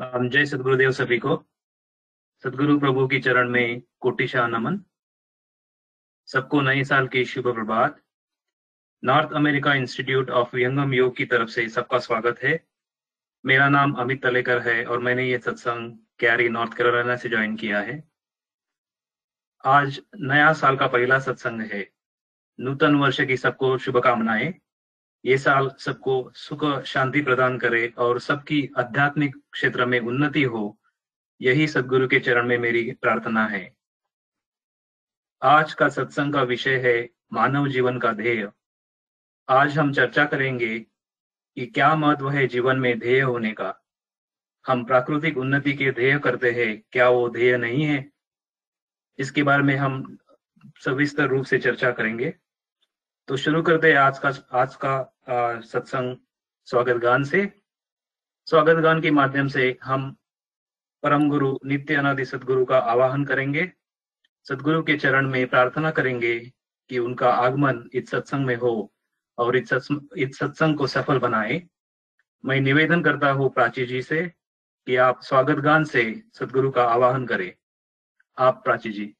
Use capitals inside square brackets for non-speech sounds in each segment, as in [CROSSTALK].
अम, जय सदगुरुदेव सभी को। सदगुरु प्रभु की चरण में कोटिशा नमन। सबको नए साल की शुभ प्रभात। नॉर्थ अमेरिका इंस्टीट्यूट ऑफ़ यंगम योग की तरफ़ से सबका स्वागत है। मेरा नाम अमित तलेकर है और मैंने ये सत्संग कैरी नॉर्थ कैरोलिना से ज्वाइन किया है। आज नया साल का पहला सत्संग है। नूतन वर्ष की सबको शुभकामनाएँ। ये साल सबको सुख शांति प्रदान करे और सबकी आध्यात्मिक क्षेत्र में उन्नति हो। यही सदगुरु के चरण में मेरी प्रार्थना है। आज का सत्संग का विषय है मानव जीवन का ध्येय। आज हम चर्चा करेंगे कि क्या महत्व है जीवन में ध्येय होने का। हम प्राकृतिक उन्नति के ध्येय करते हैं, क्या वो ध्येय नहीं है? इसके बारे में हम सविस्तर रूप से चर्चा करेंगे। तो शुरू करते हैं आज का आज का सत्संग स्वागत गान से। स्वागत गान के माध्यम से हम परम गुरु, नित्य अनादि सदगुरु का आवाहन करेंगे। सदगुरु के चरण में प्रार्थना करेंगे कि उनका आगमन इस सत्संग में हो और इस सत्संग को सफल बनाए। मैं निवेदन करता हूँ प्राची जी से कि आप स्वागत गान से सदगुरु का आवाहन करें। आप प्राची जी।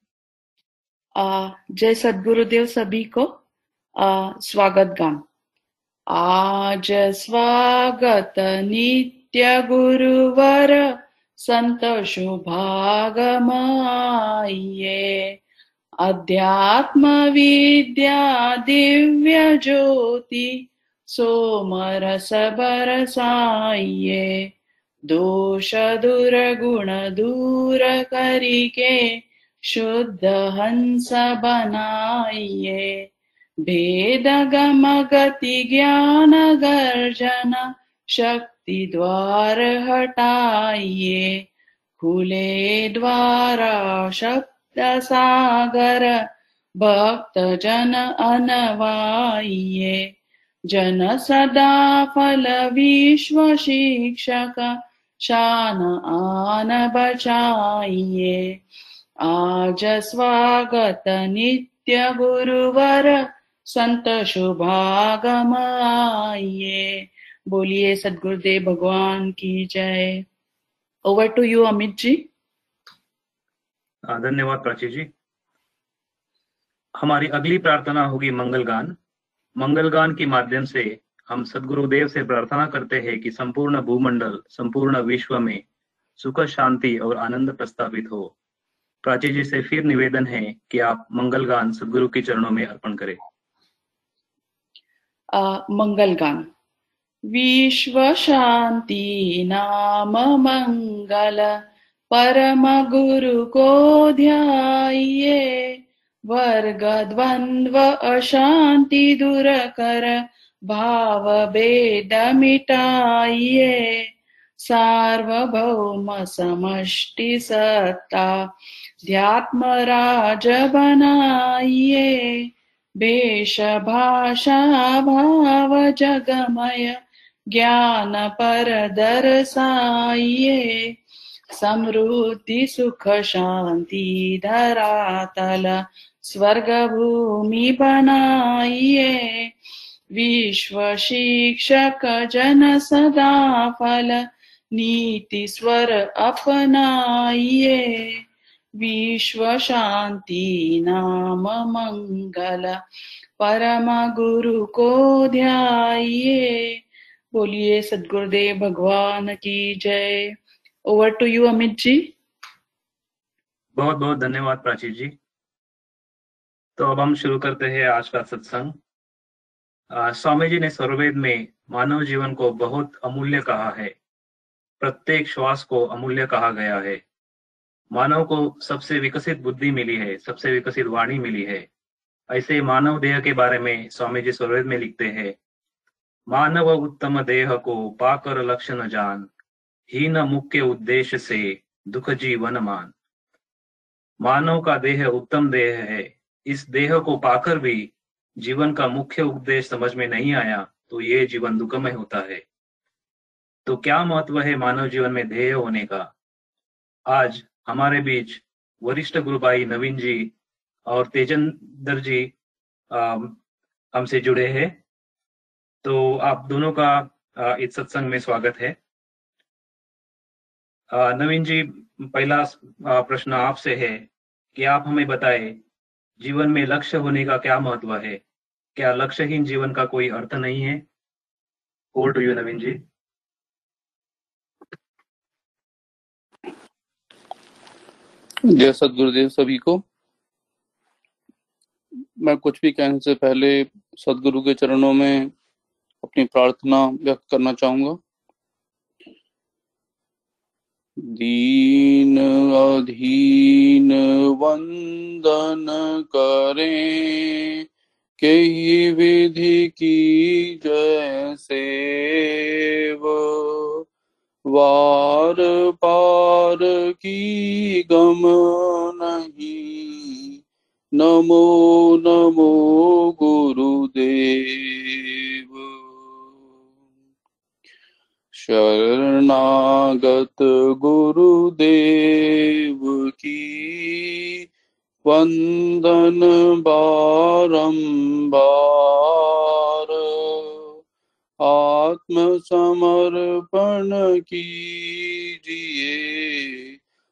जय सदगुरुदेव सभी को। स्वागत गान। आज स्वागत नित्य गुरुवर, संत शुभागमाइये। अध्यात्म विद्या दिव्य ज्योति सोमरस बरसाइये दोष दुर्गुण दूर करिके शुद्ध हंस बनाइये। भेद गति ज्ञान गर्जन शक्ति द्वार हटाइए खुले द्वारा शब्द सागर भक्त जन अनवाइए जन सदा फल विश्व शिक्षक शान आन बचाइए आज स्वागत नित्य गुरुवर संत शुभागम आइए बोलिए सदगुरुदेव भगवान की जय। Over to you Amit ji. धन्यवाद प्राची जी। हमारी अगली प्रार्थना होगी मंगल गान। मंगल गान के माध्यम से हम सदगुरुदेव से प्रार्थना करते हैं कि संपूर्ण भूमंडल, संपूर्ण विश्व में सुख, शांति और आनंद प्रस्तावित हो। प्राची जी से फिर निवेदन है कि आप मंगल गान सदगुरु के चरणों में अर्पण करें। मंगल गान। विश्व शांति नाम मंगल, परम गुरु को ध्याये वर्ग द्वंद्व अशांति दूर कर, भाव भेद मिटाइए सार्वभौम समष्टि सत्ता, ध्यात्म राज बनाइए वेश भाषा भाव जगमय ज्ञान पर दर्शाइए समृद्धि सुख शांति धरातल स्वर्ग भूमि बनाइए विश्व शिक्षक जन सदा फल नीति स्वर अपनाइए विश्व शांति नाम मंगल। परम गुरु को ध्याइए बोलिए सदगुरुदेव भगवान की जय। Over to you Amit ji. बहुत बहुत धन्यवाद प्राची जी। तो अब हम शुरू करते हैं आज का सत्संग। स्वामी जी ने सर्वेद में मानव जीवन को बहुत अमूल्य कहा है। प्रत्येक श्वास को अमूल्य कहा गया है। मानव को सबसे विकसित बुद्धि मिली है, सबसे विकसित वाणी मिली है। ऐसे मानव देह के बारे में स्वामी जी स्वर्वेद में लिखते हैं, मानव उत्तम देह को पाकर लक्षण जान, हीन मुख्य उद्देश्य से दुख जीवन मान। मानव का देह उत्तम देह है, इस देह को पाकर भी जीवन का मुख्य उद्देश्य समझ में नहीं आया तो ये जीवन दुखमय होता है। तो क्या महत्व है मानव जीवन में ध्येय होने का? आज हमारे बीच वरिष्ठ गुरु भाई नवीन जी और तेजंदर जी हमसे जुड़े हैं। तो आप दोनों का इस सत्संग में स्वागत है। नवीन जी, पहला प्रश्न आपसे है कि आप हमें बताएँ, जीवन में लक्ष्य होने का क्या महत्व है? क्या लक्ष्यहीन जीवन का कोई अर्थ नहीं है? यू नवीन जी। जय सदगुरुदेव सभी को। मैं कुछ भी कहने से पहले सदगुरु के चरणों में अपनी प्रार्थना व्यक्त करना चाहूँगा। दीन अधीन वंदन करें कई विधि की जैसे वार पार की गम नहीं। नमो नमो गुरुदेव। शरणागत गुरुदेव की वंदन बारंबार। आत्मसमर्पण कीजिए।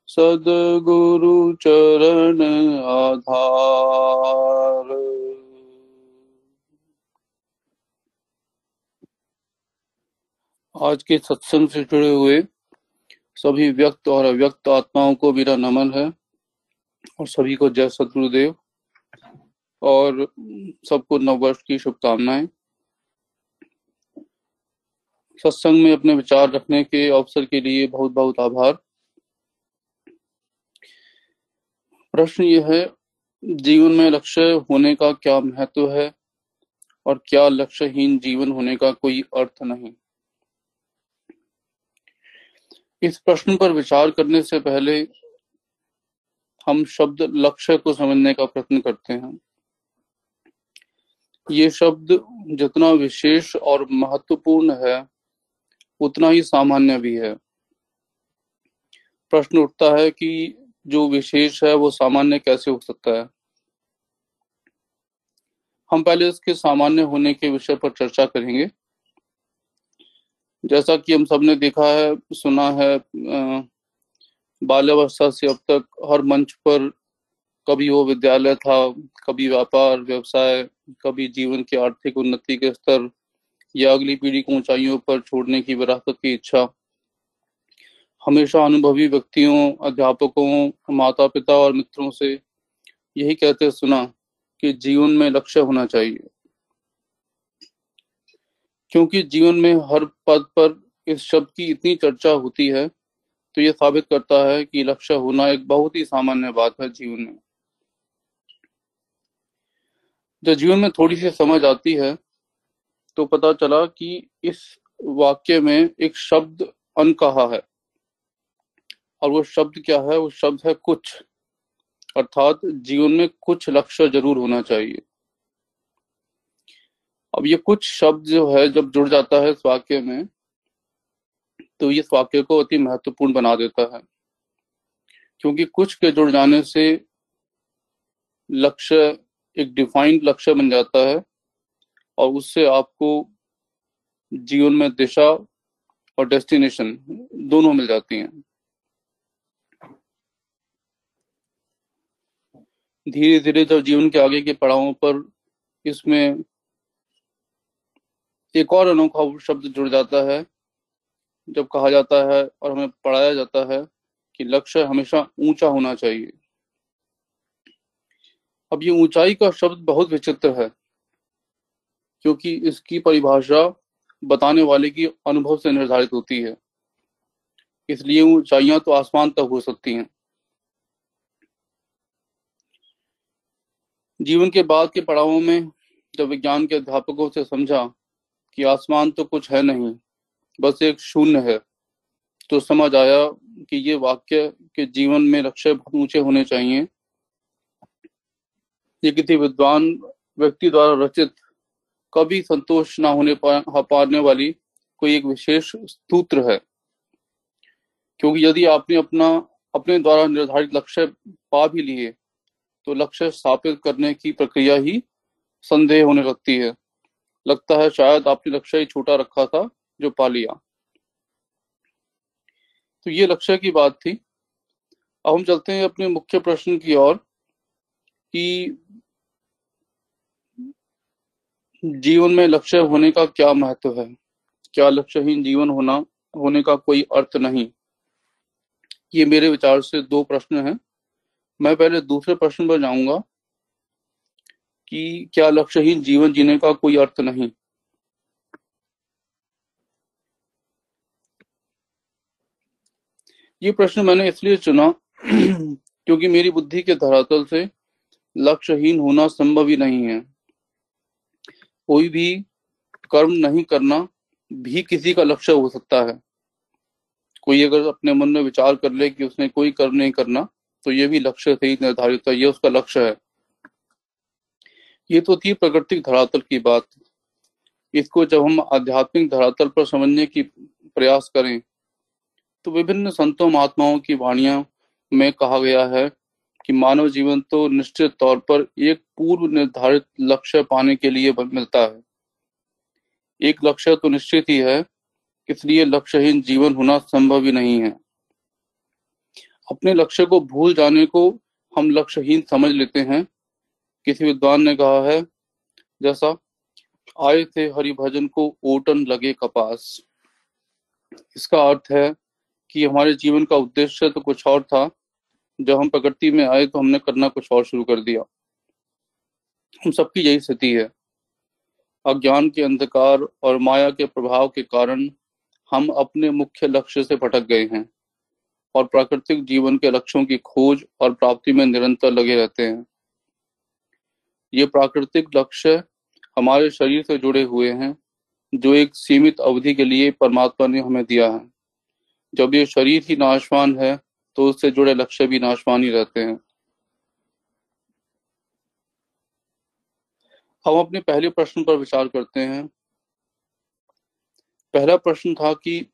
सदगुरु चरण आधार। आज के सत्संग से जुड़े हुए सभी व्यक्त और अव्यक्त आत्माओं को मेरा नमन है और सभी को जय सतगुरुदेव और सबको नववर्ष की शुभकामनाएँ। सत्संग में अपने विचार रखने के अवसर के लिए बहुत बहुत आभार। प्रश्न ये है, जीवन में लक्ष्य होने का क्या महत्व है और क्या लक्ष्यहीन जीवन होने का कोई अर्थ नहीं? इस प्रश्न पर विचार करने से पहले हम शब्द लक्ष्य को समझने का प्रयत्न करते हैं। ये शब्द जितना विशेष और महत्वपूर्ण है उतना ही सामान्य भी है। प्रश्न उठता है कि जो विशेष है, वो सामान्य कैसे हो सकता है? हम पहले इसके सामान्य होने के विषय पर चर्चा करेंगे। जैसा कि हम सबने देखा है, सुना है बाल्यावस्था से अब तक हर मंच पर कभी वो विद्यालय था, कभी व्यापार, व्यवसाय, कभी जीवन की आर्थिक उन्नति के स्तर या अगली पीढ़ी को ऊंचाइयों पर छोड़ने की विरासत की इच्छा। हमेशा अनुभवी व्यक्तियों, अध्यापकों माता पिता और मित्रों से यही कहते सुना कि जीवन में लक्ष्य होना चाहिए। क्योंकि जीवन में हर पद पर इस शब्द की इतनी चर्चा होती है तो यह साबित करता है कि लक्ष्य होना एक बहुत ही सामान्य बात है जीवन में। जब जीवन में थोड़ी सी समझ आती है तो पता चला कि इस वाक्य में एक शब्द अन कहा है। और वो शब्द क्या है? वो शब्द है कुछ। अर्थात जीवन में कुछ लक्ष्य ज़रूर होना चाहिए। अब ये कुछ शब्द जो है, जब जुड़ जाता है इस वाक्य में तो इस वाक्य को अति महत्वपूर्ण बना देता है। क्योंकि कुछ के जुड़ जाने से लक्ष्य, एक डिफाइंड लक्ष्य बन जाता है। और उससे आपको जीवन में दिशा और डेस्टिनेशन दोनों मिल जाती हैं। धीरे धीरे जब जीवन के आगे के पड़ावों पर इसमें एक और अनोखा शब्द जुड़ जाता है, जब कहा जाता है और हमें पढ़ाया जाता है कि लक्ष्य हमेशा ऊँचा होना चाहिए। अब ये ऊंचाई का शब्द बहुत विचित्र है। क्योंकि इसकी परिभाषा बताने वाले की अनुभव से निर्धारित होती है। इसलिए ऊंचाइयाँ तो आसमान तक हो सकती हैं। जीवन के बाद के पड़ावों में जब विज्ञान के अध्यापकों से समझा कि आसमान तो कुछ है नहीं, बस एक शून्य है तो समझ आया कि ये वाक्य के जीवन में लक्ष्य बहुत ऊँचे होने चाहिए। ये किसी विद्वान व्यक्ति द्वारा रचित कभी संतोष ना होने पा, पाने वाली कोई एक विशेष सूत्र है। क्योंकि यदि आपने अपना अपने द्वारा निर्धारित लक्ष्य पा भी लिए तो लक्ष्य स्थापित करने की प्रक्रिया ही संदेह होने लगती है। लगता है शायद आपने लक्ष्य ही छोटा रखा था जो पा लिया। तो ये लक्ष्य की बात थी। अब हम चलते हैं अपने मुख्य प्रश्न की ओर कि जीवन में लक्ष्य होने का क्या महत्व है? क्या लक्ष्यहीन जीवन होना, होने का कोई अर्थ नहीं? ये मेरे विचार से दो प्रश्न हैं। मैं पहले दूसरे प्रश्न पर जाऊँगा कि क्या लक्ष्यहीन जीवन जीने का कोई अर्थ नहीं? ये प्रश्न मैंने इसलिए चुना [CLEARS THROAT] क्योंकि मेरी बुद्धि के धरातल से लक्ष्यहीन होना संभव ही नहीं है। कोई भी कर्म नहीं करना भी किसी का लक्ष्य हो सकता है। कोई अगर अपने मन में विचार कर ले कि उसने कोई कर्म नहीं करना तो ये भी लक्ष्य से ही निर्धारित है, ये उसका लक्ष्य है। ये तो थी प्राकृतिक धरातल की बात। इसको जब हम आध्यात्मिक धरातल पर समझने की प्रयास करें तो विभिन्न संतों, महात्माओं की वाणिया में कहा गया है कि मानव जीवन तो निश्चित तौर पर एक पूर्व निर्धारित लक्ष्य पाने के लिए मिलता है। एक लक्ष्य तो निश्चित ही है, इसलिए लक्ष्यहीन जीवन होना संभव ही नहीं है। अपने लक्ष्य को भूल जाने को हम लक्ष्यहीन समझ लेते हैं, किसी विद्वान ने कहा है, जैसा, आए थे हरि भजन को ओटन लगे कपास। इसका अर्थ है कि हमारे जीवन का उद्देश्य तो कुछ और था जब हम प्रकृति में आए तो हमने करना कुछ और शुरू कर दिया। हम सबकी यही स्थिति है। अज्ञान के अंधकार और माया के प्रभाव के कारण हम अपने मुख्य लक्ष्य से भटक गए हैं और प्राकृतिक जीवन के लक्ष्यों की खोज और प्राप्ति में निरंतर लगे रहते हैं। ये प्राकृतिक लक्ष्य हमारे शरीर से जुड़े हुए हैं, जो एक सीमित अवधि के लिए परमात्मा ने हमें दिया है। जब ये शरीर ही नाशवान है तो उससे जुड़े लक्ष्य भी नाशवान ही रहते हैं। हम अपने पहले प्रश्न पर विचार करते हैं। पहला प्रश्न था कि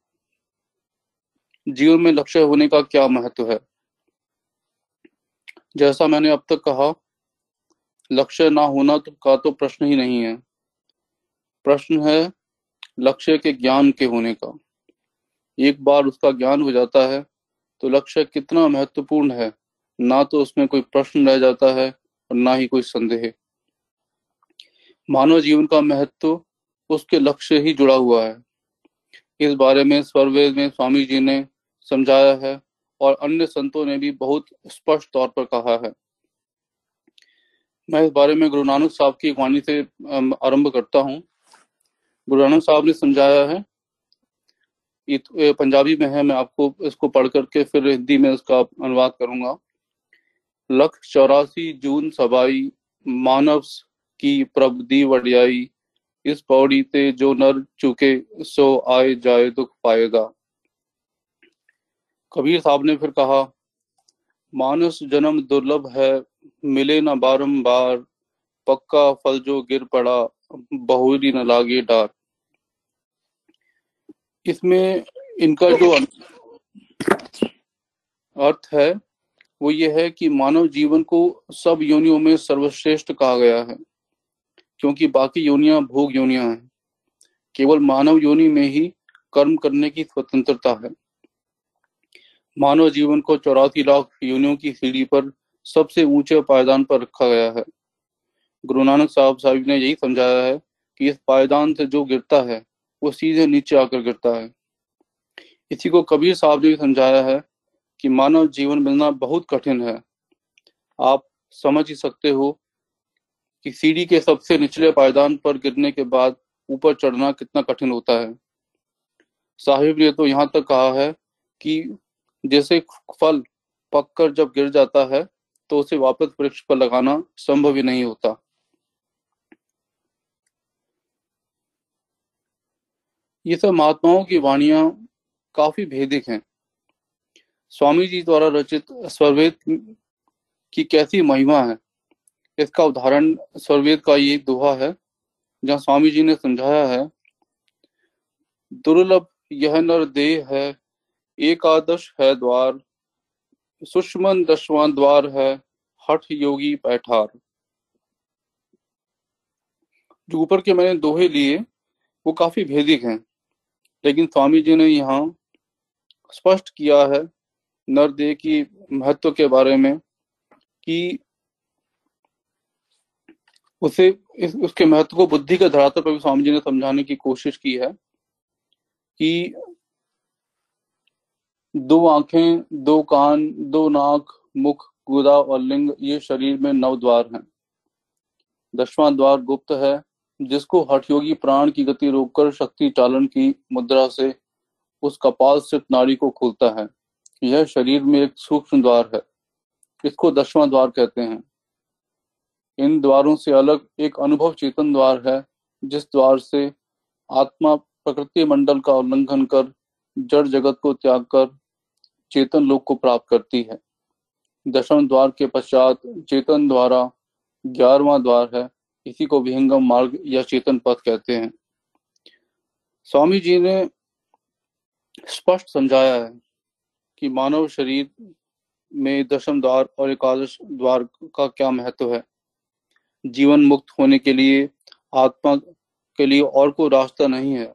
जीवन में लक्ष्य होने का क्या महत्व है? जैसा मैंने अब तक कहा, लक्ष्य ना होना तो का तो प्रश्न ही नहीं है। प्रश्न है लक्ष्य के ज्ञान के होने का। एक बार उसका ज्ञान हो जाता है तो लक्ष्य कितना महत्वपूर्ण है? ना तो उसमें कोई प्रश्न रह जाता है और ना ही कोई संदेह। मानव जीवन का महत्व उसके लक्ष्य ही जुड़ा हुआ है। इस बारे में स्वरवेद में स्वामी जी ने समझाया है और अन्य संतों ने भी बहुत स्पष्ट तौर पर कहा है। मैं इस बारे में गुरु नानक साहब की वाणी से आरंभ करता हूँ। गुरु नानक साहब ने समझाया है पंजाबी में है, मैं आपको इसको पढ़ करके फिर हिंदी में इसका अनुवाद करूँगा। लख चौरासी जून सबाई मानव की प्रभ दी वडियाई, इस पौड़ी ते जो नर चुके, सो आए जाए दुख पाएगा। कबीर साहब ने फिर कहा, मानस जन्म दुर्लभ है, मिले न बारंबार, पक्का फल जो गिर पड़ा, बहुरी न लागे डार। इसमें इनका जो अर्थ है वो ये है कि मानव जीवन को सब योनियों में सर्वश्रेष्ठ कहा गया है क्योंकि बाकी योनिया भोग योनिया हैं। केवल मानव योनि में ही कर्म करने की स्वतंत्रता है। मानव जीवन को चौरासी लाख योनियों की सीढ़ी पर सबसे ऊँचे पायदान पर रखा गया है। गुरु नानक साहब साहब ने यही समझाया है कि इस पायदान से जो गिरता है वो सीधे नीचे आकर गिरता है। इसी को कबीर साहब ने समझाया है कि मानव जीवन मिलना बहुत कठिन है। आप समझ ही सकते हो कि सीढ़ी के सबसे निचले पायदान पर गिरने के बाद ऊपर चढ़ना कितना कठिन होता है। साहिब ने तो यहाँ तक कहा है कि जैसे फल पककर जब गिर जाता है तो उसे वापस वृक्ष पर लगाना संभव ही नहीं होता। ये सब महात्माओं की वाणियाँ काफ़ी भेदिक हैं। स्वामी जी द्वारा रचित स्वरवेद की कैसी महिमा है, इसका उदाहरण स्वरवेद का ये दोहा है, जहाँ स्वामी जी ने समझाया है, दुर्लभ यह नर देह है, एकादश है द्वार, सुषमन दशवान द्वार है, हठ योगी पैठार। जो ऊपर के मैंने दोहे लिए, वो काफ़ी भेदिक हैं। लेकिन स्वामी जी ने यहाँ स्पष्ट किया है नरदेह की महत्व के बारे में कि उसे इस, उसके महत्व को बुद्धि के धरातल पर भी स्वामी जी ने समझाने की कोशिश की है कि दो आँखें दो कान दो नाक मुख गुदा और लिंग ये शरीर में नव द्वार हैं। दसवां द्वार गुप्त है जिसको हठयोगी प्राण की गति रोककर शक्ति चालन की मुद्रा से उस कपाल स्थित नाड़ी को खोलता है। यह शरीर में एक सूक्ष्म द्वार है। इसको दसवां द्वार कहते हैं। इन द्वारों से अलग एक अनुभव चेतन द्वार है, जिस द्वार से आत्मा प्रकृति मंडल का उल्लंघन कर जड़ जगत को त्याग कर चेतन लोक को प्राप्त करती है। दशम द्वार के पश्चात चेतन द्वारा ग्यारहवा द्वार है इसी को विहंगम मार्ग या चेतन पथ कहते हैं। स्वामी जी ने स्पष्ट समझाया है कि मानव शरीर में दशम द्वार और एकादश द्वार का क्या महत्व है? जीवन मुक्त होने के लिए, आत्मा के लिए और कोई रास्ता नहीं है।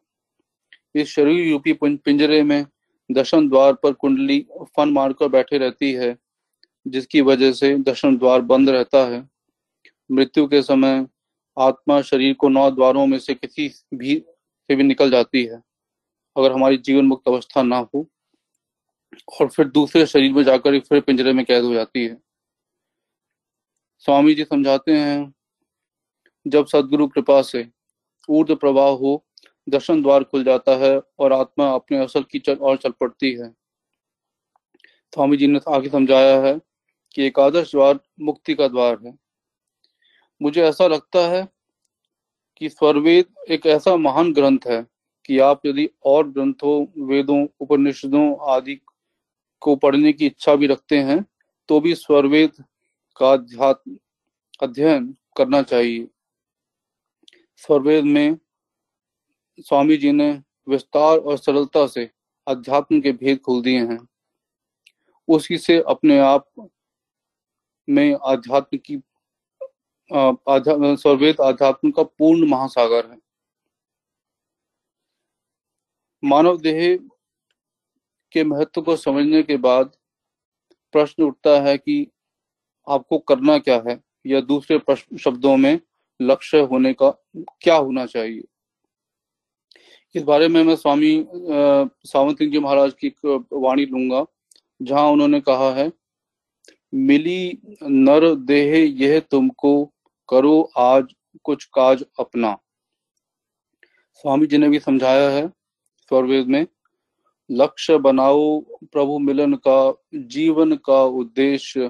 इस शरीर रूपी पिंजरे में दशम द्वार पर कुंडली फन मारकर बैठे रहती है, जिसकी वजह से दशम द्वार बंद रहता है। मृत्यु के समय आत्मा शरीर को नौ द्वारों में से किसी भी से भी निकल जाती है, अगर हमारी जीवन मुक्त अवस्था ना हो, और फिर दूसरे शरीर में जाकर फिर पिंजरे में कैद हो जाती है। स्वामी जी समझाते हैं, जब सदगुरु कृपा से ऊर्ध प्रवाह हो, दर्शन द्वार खुल जाता है और आत्मा अपने असल की चल और चल पड़ती है। स्वामी जी ने आगे समझाया है कि एकादश द्वार मुक्ति का द्वार है। मुझे ऐसा लगता है कि स्वरवेद एक ऐसा महान ग्रंथ है कि आप यदि और ग्रंथों, वेदों, उपनिषदों आदि को पढ़ने की इच्छा भी रखते हैं तो भी स्वरवेद का अध्ययन करना चाहिए। स्वरवेद में स्वामी जी ने विस्तार और सरलता से अध्यात्म के भेद खोल दिए हैं। उसी से अपने आप में आध्यात्म की सर्वेद आध्यात्म का पूर्ण महासागर है। मानव देह के महत्व को समझने के बाद प्रश्न उठता है कि आपको करना क्या है, या दूसरे शब्दों में लक्ष्य होने का क्या होना चाहिए। इस बारे में मैं स्वामी सावंत सिंह जी महाराज की वाणी लूँगा, जहाँ उन्होंने कहा है, मिली नर देह यह तुमको करो आज कुछ काज अपना। स्वामी जी ने भी समझाया है स्वरवेद में, लक्ष्य बनाओ प्रभु मिलन का, जीवन का उद्देश्य,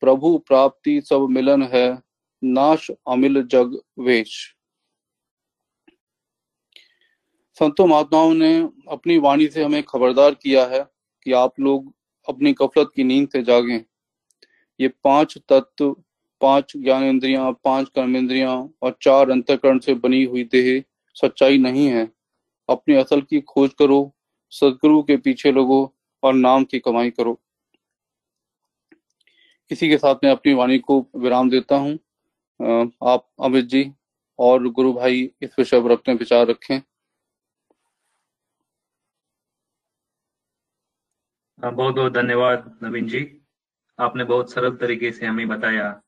प्रभु प्राप्ति सब मिलन है, नाश अमिल जग वेश। संतों महात्माओं ने अपनी वाणी से हमें खबरदार किया है कि आप लोग अपनी कफलत की नींद से जागें। ये पाँच तत्व पाँच ज्ञान इंद्रिया पाँच कर्म इंद्रिया और चार अंतकरण से बनी हुई देह सच्चाई नहीं है। अपनी असल की खोज करो, सदगुरु के पीछे लगो और नाम की कमाई करो। इसी के साथ मैं अपनी वाणी को विराम देता हूँ। आप अमित जी और गुरु भाई इस विषय पर अपने विचार रखें। बहुत बहुत धन्यवाद नवीन जी। आपने बहुत सरल तरीके से हमें बताया।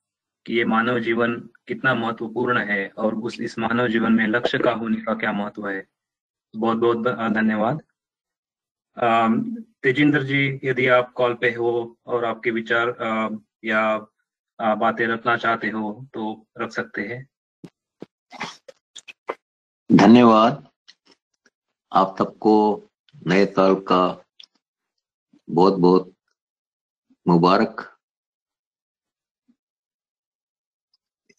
कि ये मानव जीवन कितना महत्वपूर्ण है और उस, इस मानव जीवन में लक्ष्य का होने का क्या महत्व है? बहुत बहुत धन्यवाद। तेजिंदर जी, यदि आप कॉल पे हो और आपके विचार या बातें रखना चाहते हो तो रख सकते हैं। धन्यवाद। आप सबको नए साल का बहुत बहुत मुबारक।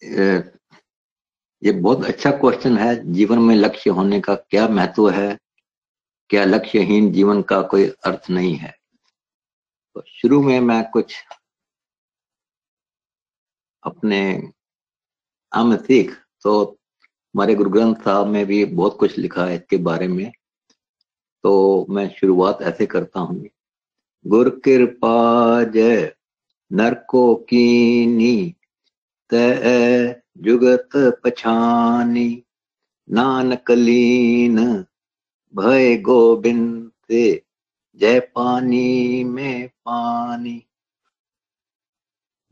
ये बहुत अच्छा क्वेश्चन है, जीवन में लक्ष्य होने का क्या महत्व है? क्या लक्ष्यहीन जीवन का कोई अर्थ नहीं है? तो शुरू में मैं कुछ अपने आम सीख तो हमारे गुरु ग्रंथ साहब में भी बहुत कुछ लिखा है इसके बारे में। तो मैं शुरुआत ऐसे करता हूँ। गुर कृपा जय, नरको कीनी जुगत पछानी। नानक लीन, भय गोबिंद से जय पानी में पानी।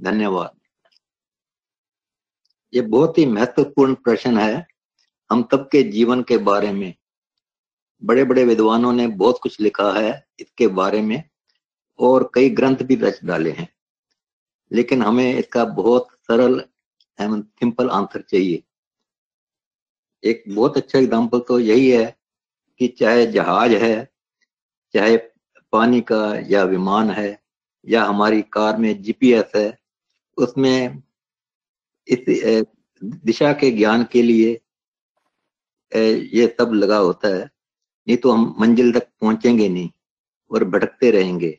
धन्यवाद। ये बहुत ही महत्वपूर्ण प्रश्न है हम तब के जीवन के बारे में। बड़े बड़े विद्वानों ने बहुत कुछ लिखा है इसके बारे में और कई ग्रंथ भी रच डाले हैं। लेकिन हमें इसका बहुत सरल एवं सिंपल आंसर चाहिए। एक बहुत अच्छा एग्ज़ाम्पल तो यही है कि चाहे जहाज़ है, चाहे पानी का या विमान है, या हमारी कार में जीपीएस है, उसमें इस दिशा के ज्ञान के लिए ये सब लगा होता है, नहीं तो हम मंजिल तक पहुँचेंगे नहीं और भटकते रहेंगे।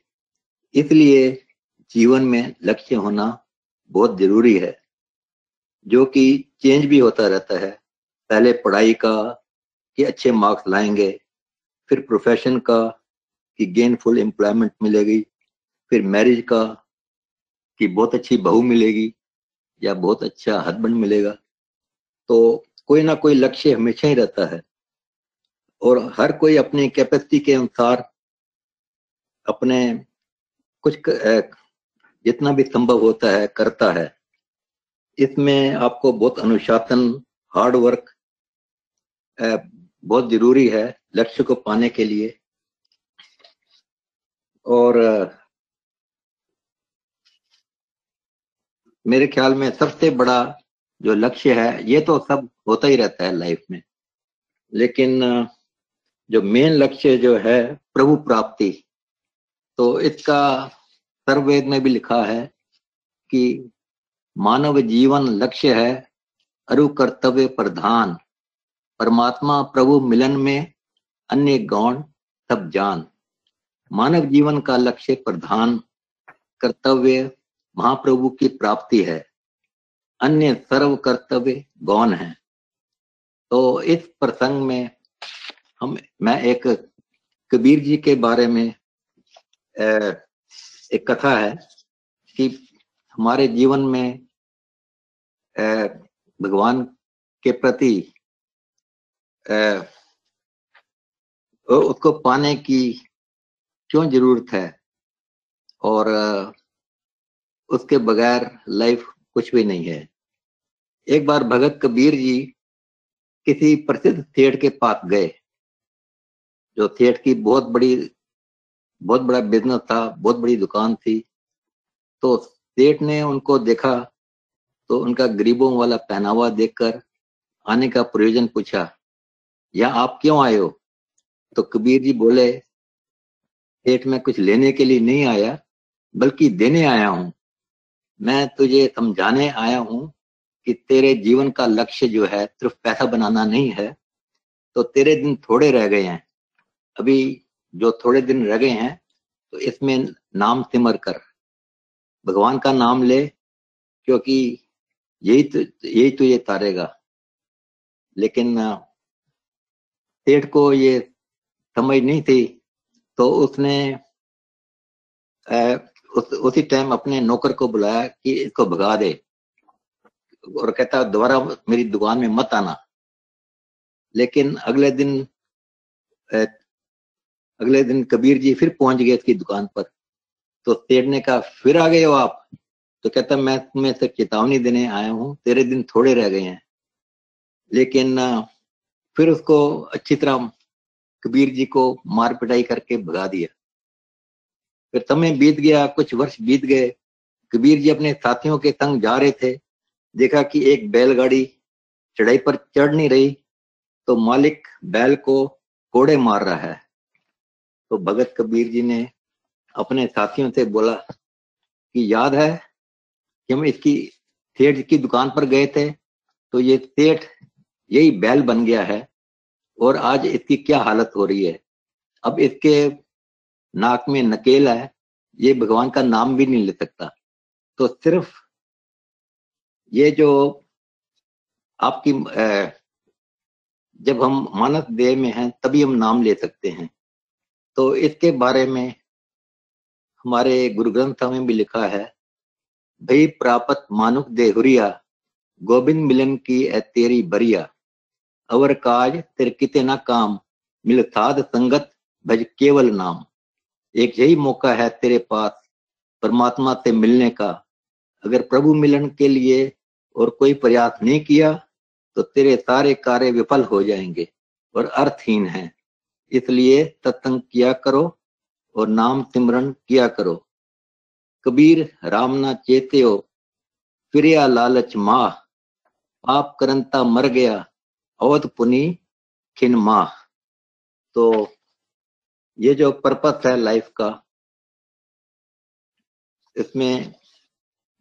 इसलिए जीवन में लक्ष्य होना बहुत ज़रूरी है, जो कि चेंज भी होता रहता है। पहले पढ़ाई का कि अच्छे मार्क्स लाएँगे, फिर प्रोफेशन का कि गेनफुल एम्प्लॉयमेंट मिलेगी, फिर मैरिज का कि बहुत अच्छी बहू मिलेगी या बहुत अच्छा हस्बैंड मिलेगा। तो कोई ना कोई लक्ष्य हमेशा ही रहता है और हर कोई अपनी कैपेसिटी के अनुसार अपने कुछ जितना भी संभव होता है, करता है। इसमें आपको बहुत अनुशासन हार्ड वर्क बहुत ज़रूरी है लक्ष्य को पाने के लिए। और मेरे ख्याल में सबसे बड़ा जो लक्ष्य है, ये तो सब होता ही रहता है लाइफ में। लेकिन जो मेन लक्ष्य जो है प्रभु प्राप्ति तो इसका सर्ववेद में भी लिखा है कि मानव जीवन लक्ष्य है अरु कर्तव्य प्रधान। परमात्मा प्रभु मिलन में अन्य गौण सब जान। मानव जीवन का लक्ष्य प्रधान, कर्तव्य महाप्रभु की प्राप्ति है। अन्य सर्व कर्तव्य गौन है। तो इस प्रसंग में हम, मैं एक कबीर जी के बारे में एक कथा है कि हमारे जीवन में भगवान के प्रति उसको पाने की क्यों ज़रूरत है? और उसके बगैर लाइफ कुछ भी नहीं है। एक बार भगत कबीर जी किसी प्रसिद्ध थिएटर के पास गए, जो थिएटर की बहुत बड़ी बहुत बड़ा बिज़नेस था, बहुत बड़ी दुकान थी। तो सेठ ने उनको देखा तो उनका गरीबों वाला पहनावा देखकर आने का प्रयोजन पूछा या आप क्यों आए हो? तो कबीर जी बोले, सेठ, में कुछ लेने के लिए नहीं आया, बल्कि देने आया हूँ। मैं तुझे समझाने आया हूँ कि तेरे जीवन का लक्ष्य जो है, सिर्फ़ पैसा बनाना नहीं है तो तेरे दिन थोड़े रह गए हैं। अभी जो थोड़े दिन रह गए हैं तो इसमें नाम सिमर कर। भगवान का नाम ले क्योंकि यही तो यही तो ये तारेगा। लेकिन सेठ को ये समझ नहीं थी तो उसने उस, उसी टाइम अपने नौकर को बुलाया कि इसको भगा दे। और कहता दोबारा मेरी दुकान में मत आना। लेकिन अगले दिन अगले दिन कबीर जी फिर पहुँच गए इसकी दुकान पर। तो सेठ ने कहा, फिर आ गए हो आप? तो कहता, मैं तुम्हें से चेतावनी देने आया हूँ, तेरे दिन थोड़े रह गए हैं। लेकिन फिर उसको अच्छी तरह कबीर जी को मार पिटाई करके भगा दिया। फिर समय बीत गया, कुछ वर्ष बीत गए। कबीर जी अपने साथियों के संग जा रहे थे। देखा कि एक बैलगाड़ी चढ़ाई पर चढ़ नहीं रही तो मालिक बैल को कोड़े मार रहा है। तो भगत कबीर जी ने अपने साथियों से बोला कि याद है कि हम इसकी सेठ की दुकान पर गए थे तो ये सेठ यही बैल बन गया है और आज इसकी क्या हालत हो रही है? अब इसके नाक में नकेल है, ये भगवान का नाम भी नहीं ले सकता। तो सिर्फ़ ये जो आपकी जब हम मानस देह में हैं, तभी हम नाम ले सकते हैं। तो इसके बारे में हमारे गुरु ग्रंथ में भी लिखा है, भई प्रापत मानुक देहुरिया गोविंद मिलन की है तेरी बरिया। अवर काज तेरे किते ना काम, मिल साध संगत भज केवल नाम। एक यही मौका है तेरे पास, परमात्मा से मिलने का। अगर प्रभु मिलन के लिए और कोई प्रयास नहीं किया तो तेरे सारे कार्य विफल हो जाएँगे और अर्थहीन हैं। इसलिए सत्संग किया करो और नाम सिमरन किया करो। कबीर रामना चेते हो। फिर लालच माह। पाप करंता मर गया। अवध पुनी खिन माह। तो ये जो पर्पस है लाइफ का, इसमें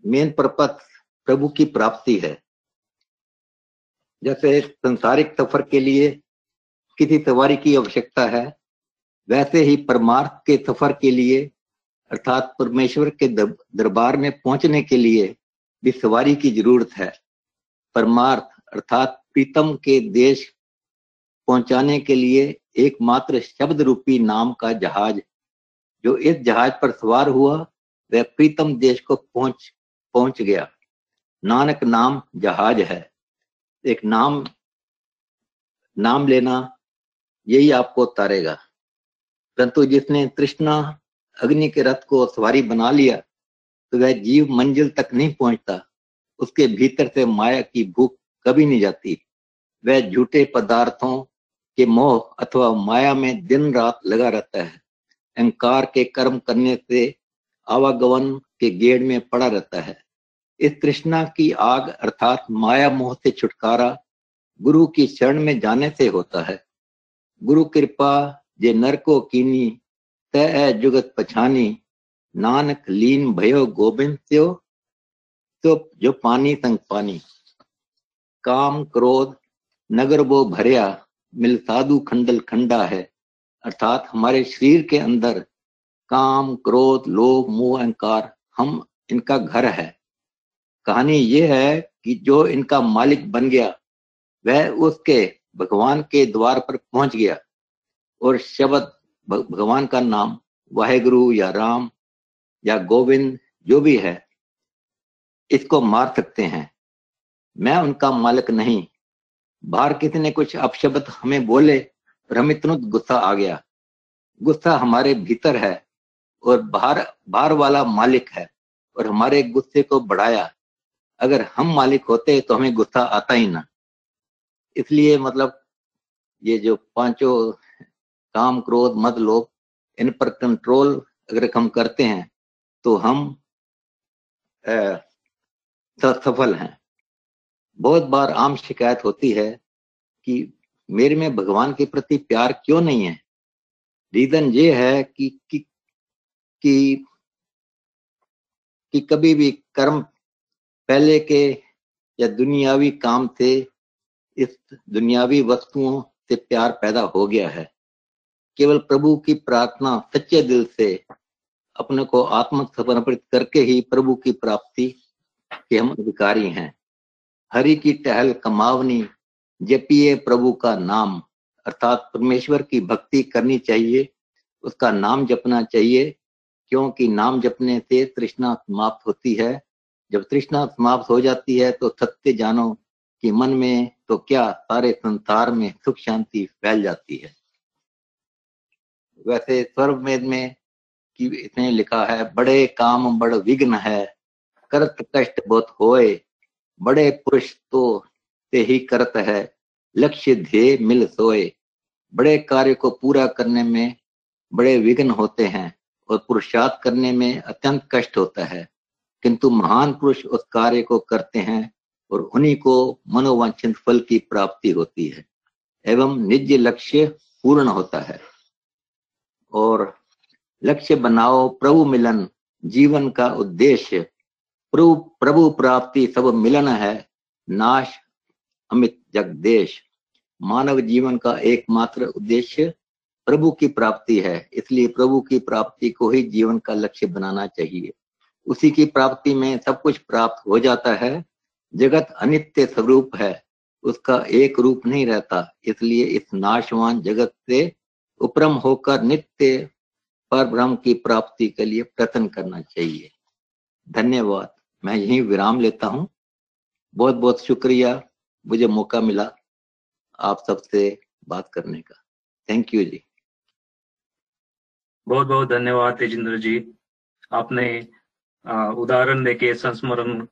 मेन पर्पस प्रभु की प्राप्ति है। जैसे संसारिक सफ़र के लिए किसी सवारी की आवश्यकता है, वैसे ही परमार्थ के सफ़र के लिए, अर्थात परमेश्वर के दरबार में पहुँचने के लिए भी सवारी की ज़रूरत है। परमार्थ, अर्थात प्रीतम के देश पहुँचाने के लिए एकमात्र शब्द रूपी नाम का जहाज़, जो इस जहाज़ पर सवार हुआ, वह प्रीतम देश को पहुँच पहुँच गया। नानक नाम जहाज़ है। एक नाम नाम लेना यही आपको उतारेगा। परंतु जिसने तृष्णा, अग्नि के रथ को सवारी बना लिया तो वह जीव मंजिल तक नहीं पहुँचता। उसके भीतर से माया की भूख कभी नहीं जाती। वह झूठे पदार्थों के मोह अथवा माया में दिन रात लगा रहता है। अहंकार के कर्म करने से आवागमन के गेड़ में पड़ा रहता है। इस तृष्णा की आग अर्थात माया मोह से छुटकारा गुरु की शरण में जाने से होता है। गुरु कृपा जे नरको कीनी तय जुगत पछानी। नानक लीन भयो गोबिंद त्यो तो जो पानी संग पानी। काम क्रोध नगर वो भरिया, मिल साधु खंडल खंडा है। अर्थात हमारे शरीर के अंदर काम, क्रोध, लोभ, मोह, अहंकार, हम इनका घर है। कहानी ये है कि जो इनका मालिक बन गया, वह उसके भगवान के द्वार पर पहुँच गया और शब्द भगवान का नाम वाहेगुरु या राम या गोविंद जो भी है, इसको मार सकते हैं। मैं उनका मालिक नहीं। बाहर किसी ने कुछ अपशब्द हमें बोले और हमें तुरंत गुस्सा आ गया। गुस्सा हमारे भीतर है और बाहर बाहर वाला मालिक है और हमारे गुस्से को बढ़ाया। अगर हम मालिक होते तो हमें गुस्सा आता ही ना। इसलिए मतलब ये जो पाँचों काम क्रोध मद लोभ इन पर कंट्रोल अगर हम करते हैं तो हम सफल हैं। बहुत बार आम शिकायत होती है कि मेरे में भगवान के प्रति प्यार क्यों नहीं है? रीजन ये है कि कि कि, कि कभी भी कर्म पहले के या दुनियावी काम से इस दुनियावी वस्तुओं से प्यार पैदा हो गया है। केवल प्रभु की प्रार्थना सच्चे दिल से, अपने को आत्म समर्पित करके ही प्रभु की प्राप्ति के हम अधिकारी हैं। हरि की टहल कमावनी, जपिए प्रभु का नाम, अर्थात परमेश्वर की भक्ति करनी चाहिए, उसका नाम जपना चाहिए, क्योंकि नाम जपने से तृष्णा समाप्त होती है। जब तृष्णा समाप्त हो जाती है तो सत्य जानो कि मन में तो क्या सारे संसार में सुख शांति फैल जाती है? वैसे स्वर्ग में कि इसने लिखा है, बड़े काम, बड़ विघ्न है, करत कष्ट बहुत होए, बड़े पुरुष तो ते ही करत है, लक्ष्य ध्येय मिल सोए। बड़े कार्य को पूरा करने में बड़े विघ्न होते हैं और पुरुषार्थ करने में अत्यंत कष्ट होता है। किंतु महान पुरुष उस कार्य को करते हैं और उन्हीं को मनोवांछित फल की प्राप्ति होती है, एवं निज लक्ष्य पूर्ण होता है। और लक्ष्य बनाओ प्रभु मिलन, जीवन का उद्देश्य। प्रभु प्रभु प्राप्ति सब मिलन है, नाश अमित जगदेश मानव जीवन का एकमात्र उद्देश्य प्रभु की प्राप्ति है, इसलिए प्रभु की प्राप्ति को ही जीवन का लक्ष्य बनाना चाहिए। उसी की प्राप्ति में सब कुछ प्राप्त हो जाता है जगत अनित्य स्वरूप है, उसका एक रूप नहीं रहता, इसलिए इस नाशवान जगत से उपरम होकर नित्य पर ब्रह्म की प्राप्ति के लिए प्रयत्न करना चाहिए। धन्यवाद। मैं यही विराम लेता हूँ। बहुत बहुत शुक्रिया, मुझे मौका मिला आप सबसे बात करने का। Thank you ji. बहुत बहुत धन्यवाद तेजिंद्र जी। आपने उदाहरण देके संस्मरण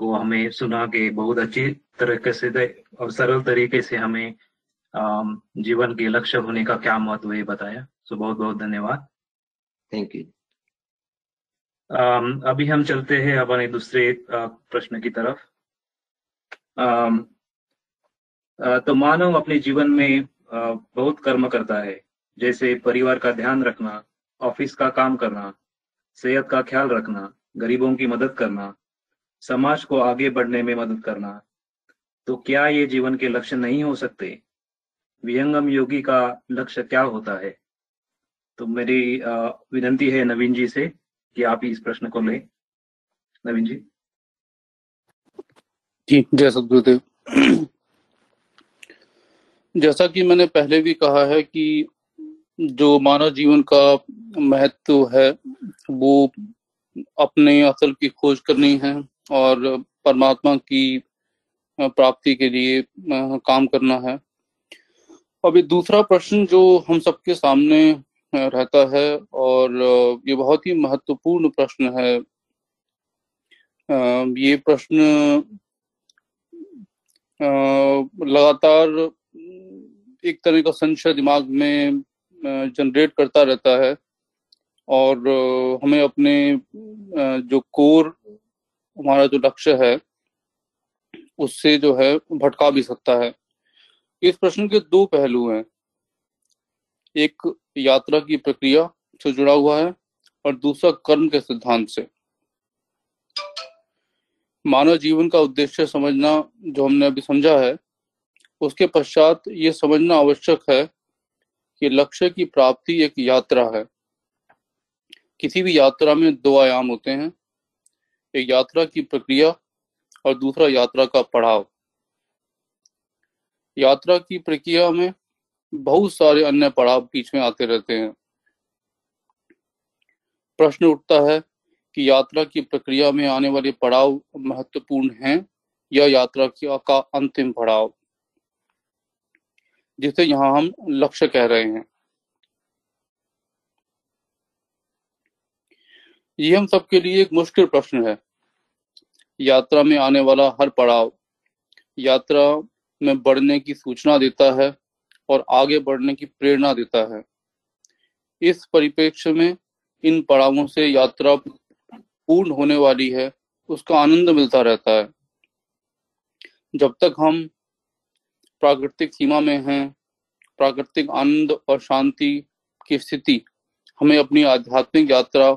को हमें सुना के बहुत अच्छी तरीके से और सरल तरीके से हमें जीवन के लक्ष्य होने का क्या महत्व है बताया। सो बहुत बहुत धन्यवाद। थैंक यू अभी हम चलते हैं अपने दूसरे प्रश्न की तरफ़। तो मानव अपने जीवन में बहुत कर्म करता है। जैसे परिवार का ध्यान रखना ऑफ़िस का काम करना सेहत का ख्याल रखना गरीबों की मदद करना समाज को आगे बढ़ने में मदद करना। तो क्या ये जीवन के लक्ष्य नहीं हो सकते? विहंगम योगी का लक्ष्य क्या होता है? तो मेरी विनंती है नवीन जी से कि आप इस प्रश्न को लें। नवीन जी। जी, जय सदगुरुदेव जैसा कि मैंने पहले भी कहा है कि जो मानव जीवन का महत्व है, वो अपने असल की खोज करनी है। और परमात्मा की प्राप्ति के लिए काम करना है। अभी दूसरा प्रश्न जो हम सबके सामने रहता है और ये बहुत ही महत्वपूर्ण प्रश्न है। ये प्रश्न लगातार, एक तरह का संशय दिमाग में जनरेट करता रहता है और हमें अपने जो कोर हमारा जो लक्ष्य है, उससे जो है भटका भी सकता है। इस प्रश्न के दो पहलू हैं। एक, यात्रा की प्रक्रिया से जुड़ा हुआ है और दूसरा, कर्म के सिद्धांत से। मानव जीवन का उद्देश्य समझना जो हमने अभी समझा है, उसके पश्चात ये समझना आवश्यक है कि लक्ष्य की प्राप्ति एक यात्रा है। किसी भी यात्रा में दो आयाम होते हैं। एक यात्रा की प्रक्रिया और दूसरा यात्रा का पड़ाव। यात्रा की प्रक्रिया में बहुत सारे अन्य पड़ाव बीच में आते रहते हैं। प्रश्न उठता है कि यात्रा की प्रक्रिया में आने वाले पड़ाव महत्वपूर्ण हैं या यात्रा का अंतिम पड़ाव, जिसे यहाँ हम लक्ष्य कह रहे हैं। ये हम सबके लिए एक मुश्किल प्रश्न है। यात्रा में आने वाला हर पड़ाव, यात्रा में बढ़ने की सूचना देता है और आगे बढ़ने की प्रेरणा देता है। इस परिप्रेक्ष्य में इन पड़ावों से यात्रा पूर्ण होने वाली है, उसका आनंद मिलता रहता है। जब तक हम प्राकृतिक सीमा में हैं, प्राकृतिक आनंद और शांति की स्थिति, हमें अपनी आध्यात्मिक यात्रा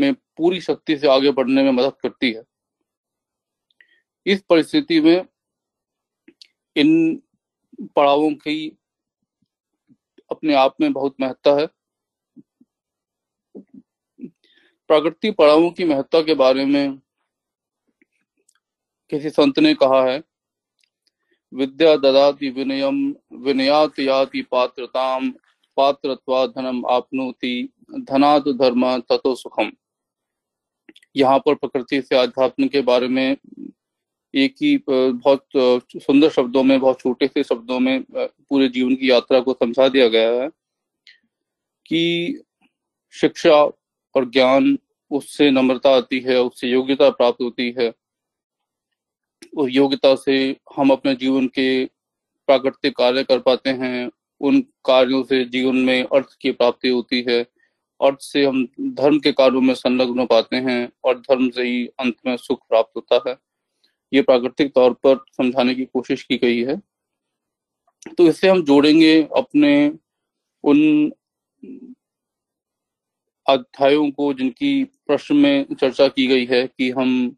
में पूरी शक्ति से आगे बढ़ने में मदद करती है। इस परिस्थिति में इन पड़ावों की अपने आप में बहुत महत्ता है। प्राकृतिक पड़ावों की महत्ता के बारे में किसी संत ने कहा है, विद्या ददाति विनयम, विनयात याति पात्रताम पात्रत्वा धनम आपनोति धनाद धर्म ततो सुखम। यहाँ पर प्रकृति से आध्यात्म के बारे में एक ही बहुत सुंदर शब्दों में, बहुत छोटे से शब्दों में पूरे जीवन की यात्रा को समझा दिया गया है कि शिक्षा और ज्ञान उससे नम्रता आती है, उससे योग्यता प्राप्त होती है। और योग्यता से हम अपने जीवन के प्राकृतिक कार्य कर पाते हैं, उन कार्यों से जीवन में अर्थ की प्राप्ति होती है। अर्थ से हम धर्म के कार्यों में संलग्न हो पाते हैं और धर्म से ही अंत में सुख प्राप्त होता है। ये प्राकृतिक तौर पर समझाने की कोशिश की गई है। तो इससे हम जोड़ेंगे अपने उन अध्यायों को जिनकी प्रश्न में चर्चा की गई है कि हम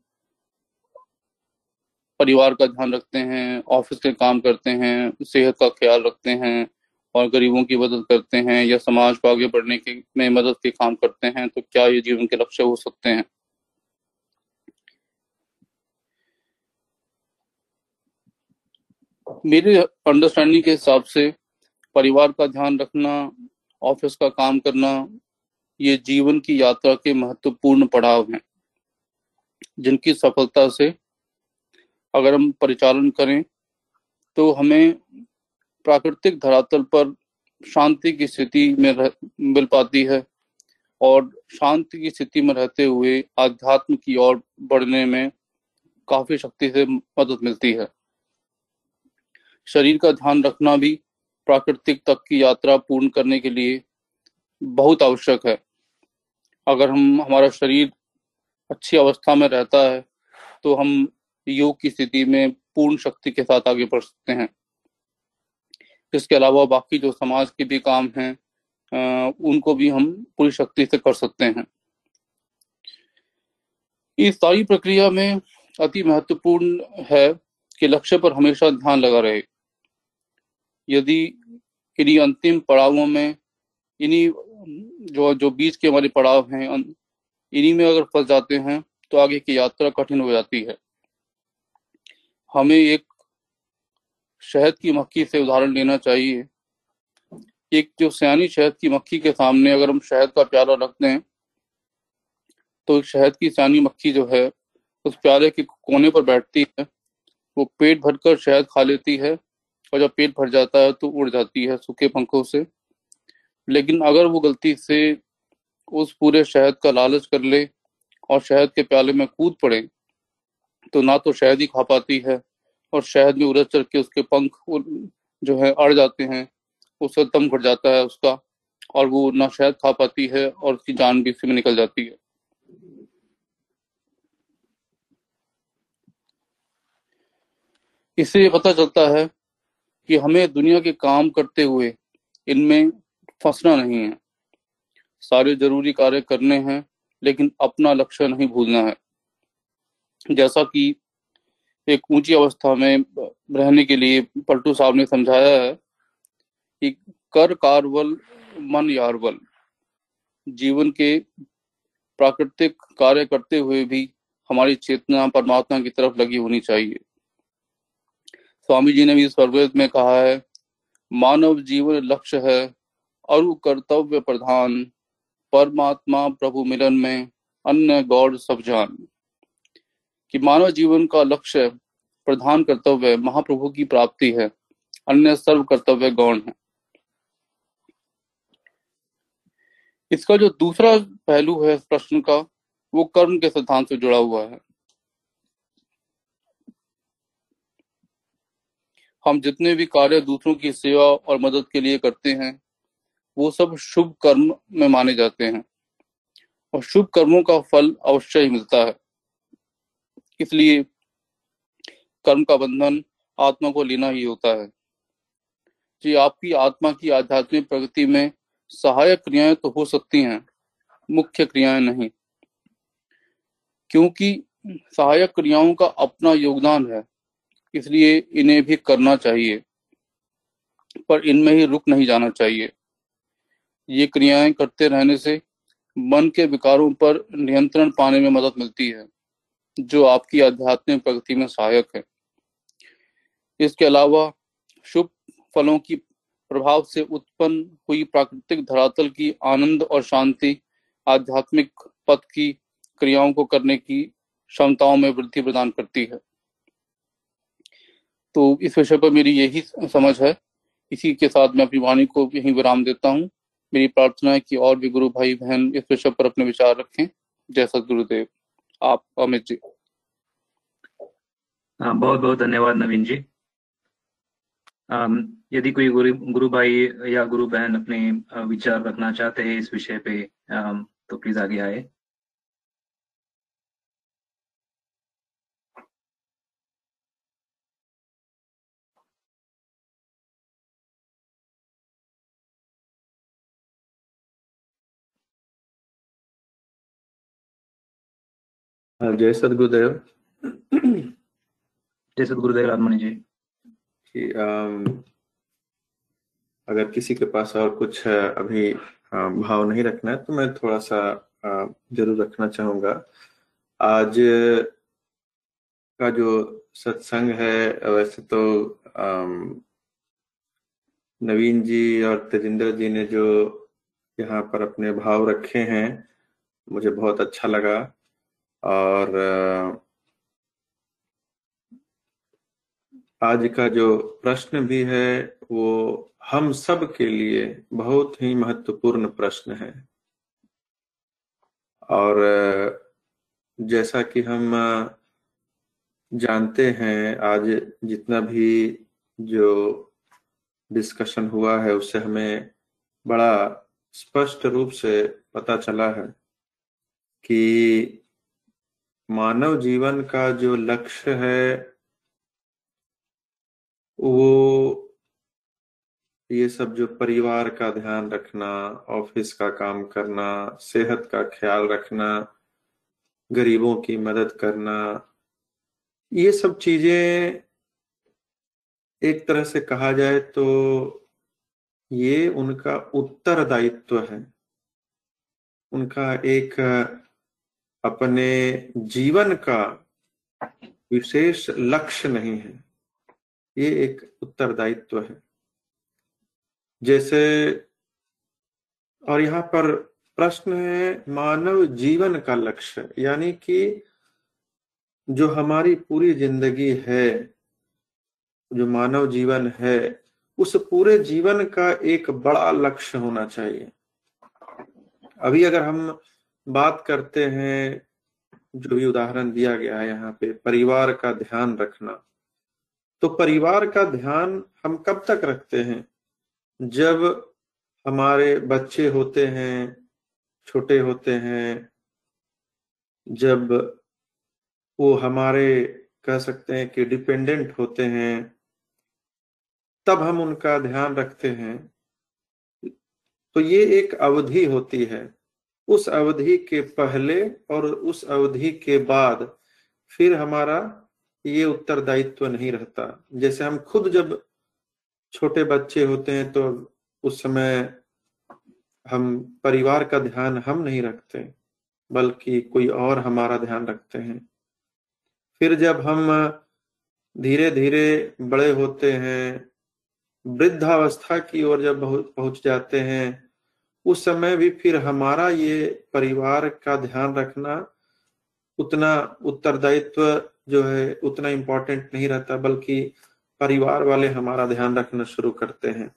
परिवार का ध्यान रखते हैं, ऑफ़िस के काम करते हैं, सेहत का ख्याल रखते हैं और गरीबों की मदद करते हैं या समाज को आगे बढ़ने के, में मदद के काम करते हैं तो क्या ये जीवन के लक्ष्य हो सकते हैं? मेरे अंडरस्टैंडिंग के हिसाब से परिवार का ध्यान रखना ऑफ़िस का काम करना, ये जीवन की यात्रा के महत्वपूर्ण पड़ाव हैं, जिनकी सफलता से अगर हम परिचालन करें तो हमें प्राकृतिक धरातल पर शांति की स्थिति में रह, मिल पाती है और शांति की स्थिति में रहते हुए आध्यात्म की ओर बढ़ने में काफ़ी शक्ति से मदद मिलती है। शरीर का ध्यान रखना भी प्राकृतिक तक की यात्रा पूर्ण करने के लिए बहुत आवश्यक है। अगर हम हमारा शरीर अच्छी अवस्था में रहता है तो हम योग की स्थिति में पूर्ण शक्ति के साथ आगे बढ़ सकते हैं। इसके अलावा बाकी जो समाज के भी काम हैं उनको भी हम पूरी शक्ति से कर सकते हैं। इस सारी प्रक्रिया में अति महत्वपूर्ण है कि लक्ष्य पर हमेशा ध्यान लगा रहे। यदि इन्हीं अंतिम पड़ावों में, इन्हीं जो जो बीच के हमारे पड़ाव हैं इन्हीं में अगर फंस जाते हैं तो आगे की यात्रा कठिन हो जाती है। हमें एक शहद की मक्खी से उदाहरण लेना चाहिए। एक जो सियानी शहद की मक्खी के सामने अगर हम शहद का प्याला रख दें तो शहद की सियानी मक्खी जो है, उस प्याले के कोने पर बैठती है। वो पेट भरकर शहद खा लेती है और जब पेट भर जाता है तो उड़ जाती है सूखे पंखों से। लेकिन अगर वो गलती से उस पूरे शहद का लालच कर ले और शहद के प्याले में कूद पड़े तो ना तो शहद ही खा पाती है और शहद में उड़द चढ़ के उसके पंख जो है, अड़ जाते हैं। उसका दम घट जाता है उसका और वो ना शहद खा पाती है और उसकी जान भी इसी में निकल जाती है। इससे पता चलता है कि हमें दुनिया के काम करते हुए इनमें फंसना नहीं है। सारे ज़रूरी कार्य करने हैं, लेकिन अपना लक्ष्य नहीं भूलना है। जैसा कि एक ऊँची अवस्था में रहने के लिए पलटू साहब ने समझाया है कि कर कारवल, मन यारवल। जीवन के प्राकृतिक कार्य करते हुए भी हमारी चेतना परमात्मा की तरफ़ लगी होनी चाहिए। स्वामी जी ने भी स्वर्वेद में कहा है, मानव जीवन लक्ष्य है और कर्तव्य प्रधान, परमात्मा प्रभु मिलन में, अन्य गौड़ सब जान। कि मानव जीवन का लक्ष्य प्रधान कर्तव्य महाप्रभु की प्राप्ति है, अन्य सर्व कर्तव्य गौण है। इसका जो दूसरा पहलू है प्रश्न का, वो कर्म के सिद्धांत से जुड़ा हुआ है। हम जितने भी कार्य दूसरों की सेवा और मदद के लिए करते हैं, वो सब शुभ कर्म में माने जाते हैं और शुभ कर्मों का फल अवश्य ही मिलता है। इसलिए कर्म का बंधन आत्मा को लेना ही होता है। जी, आपकी आत्मा की आध्यात्मिक प्रगति में सहायक क्रियाएँ तो हो सकती हैं, मुख्य क्रियाएँ नहीं। क्योंकि सहायक क्रियाओं का अपना योगदान है, इसलिए इन्हें भी करना चाहिए, पर इनमें ही रुक नहीं जाना चाहिए। ये क्रियाएँ करते रहने से मन के विकारों पर नियंत्रण पाने में मदद मिलती है। जो आपकी आध्यात्मिक प्रगति में सहायक है। इसके अलावा शुभ फलों की प्रभाव से उत्पन्न हुई प्राकृतिक धरातल की आनंद और शांति, आध्यात्मिक पथ की क्रियाओं को करने की क्षमताओं में वृद्धि प्रदान करती है। तो इस विषय पर मेरी यही समझ है। इसी के साथ मैं अपनी वाणी को यही विराम देता हूँ। मेरी प्रार्थना है कि और भी गुरु भाई बहन इस विषय पर अपने विचार रखें। जय सदगुरुदेव आप अमित जी। हाँ बहुत बहुत धन्यवाद नवीन जी। यदि कोई गुरु गुरु भाई या गुरु बहन अपने विचार रखना चाहते हैं इस विषय पे तो प्लीज़ आगे आए। जय सदगुरुदेव। जय सदगुरुदेव राजमणि जी। कि अगर किसी के पास और कुछ अभी भाव नहीं रखना है तो मैं थोड़ा सा ज़रूर रखना चाहूँगा। आज का जो सत्संग है वैसे तो नवीन जी और तेजिंदर जी ने जो यहाँ पर अपने भाव रखे हैं मुझे बहुत अच्छा लगा। और आज का जो प्रश्न भी है, वो हम सब के लिए बहुत ही महत्वपूर्ण प्रश्न है। और जैसा कि हम जानते हैं, आज जितना भी जो डिस्कशन हुआ है, उससे हमें बड़ा स्पष्ट रूप से पता चला है कि मानव जीवन का जो लक्ष्य है, वो ये सब जो परिवार का ध्यान रखना, ऑफ़िस का काम करना, सेहत का ख्याल रखना, गरीबों की मदद करना, ये सब चीज़ें एक तरह से कहा जाए तो ये उनका उत्तरदायित्व है। उनका एक अपने जीवन का विशेष लक्ष्य नहीं है। ये एक उत्तरदायित्व है। जैसे, और यहाँ पर प्रश्न है मानव जीवन का लक्ष्य, यानी कि जो हमारी पूरी ज़िंदगी है, जो मानव जीवन है, उस पूरे जीवन का एक बड़ा लक्ष्य होना चाहिए। अभी अगर हम बात करते हैं, जो भी उदाहरण दिया गया है यहाँ पे, परिवार का ध्यान रखना। तो परिवार का ध्यान हम कब तक रखते हैं? जब हमारे बच्चे होते हैं, छोटे होते हैं, जब वो हमारे, कह सकते हैं कि डिपेंडेंट होते हैं, तब हम उनका ध्यान रखते हैं। तो ये एक अवधि होती है। उस अवधि के पहले और उस अवधि के बाद फिर हमारा ये उत्तरदायित्व नहीं रहता। जैसे हम खुद जब छोटे बच्चे होते हैं तो उस समय हम परिवार का ध्यान हम नहीं रखते, बल्कि कोई और हमारा ध्यान रखते हैं। फिर जब हम धीरे धीरे बड़े होते हैं, वृद्धावस्था की ओर जब पहुँच जाते हैं उस समय भी फिर हमारा ये परिवार का ध्यान रखना उतना उत्तरदायित्व जो है उतना इम्पोर्टेंट नहीं रहता, बल्कि परिवार वाले हमारा ध्यान रखना शुरू करते हैं।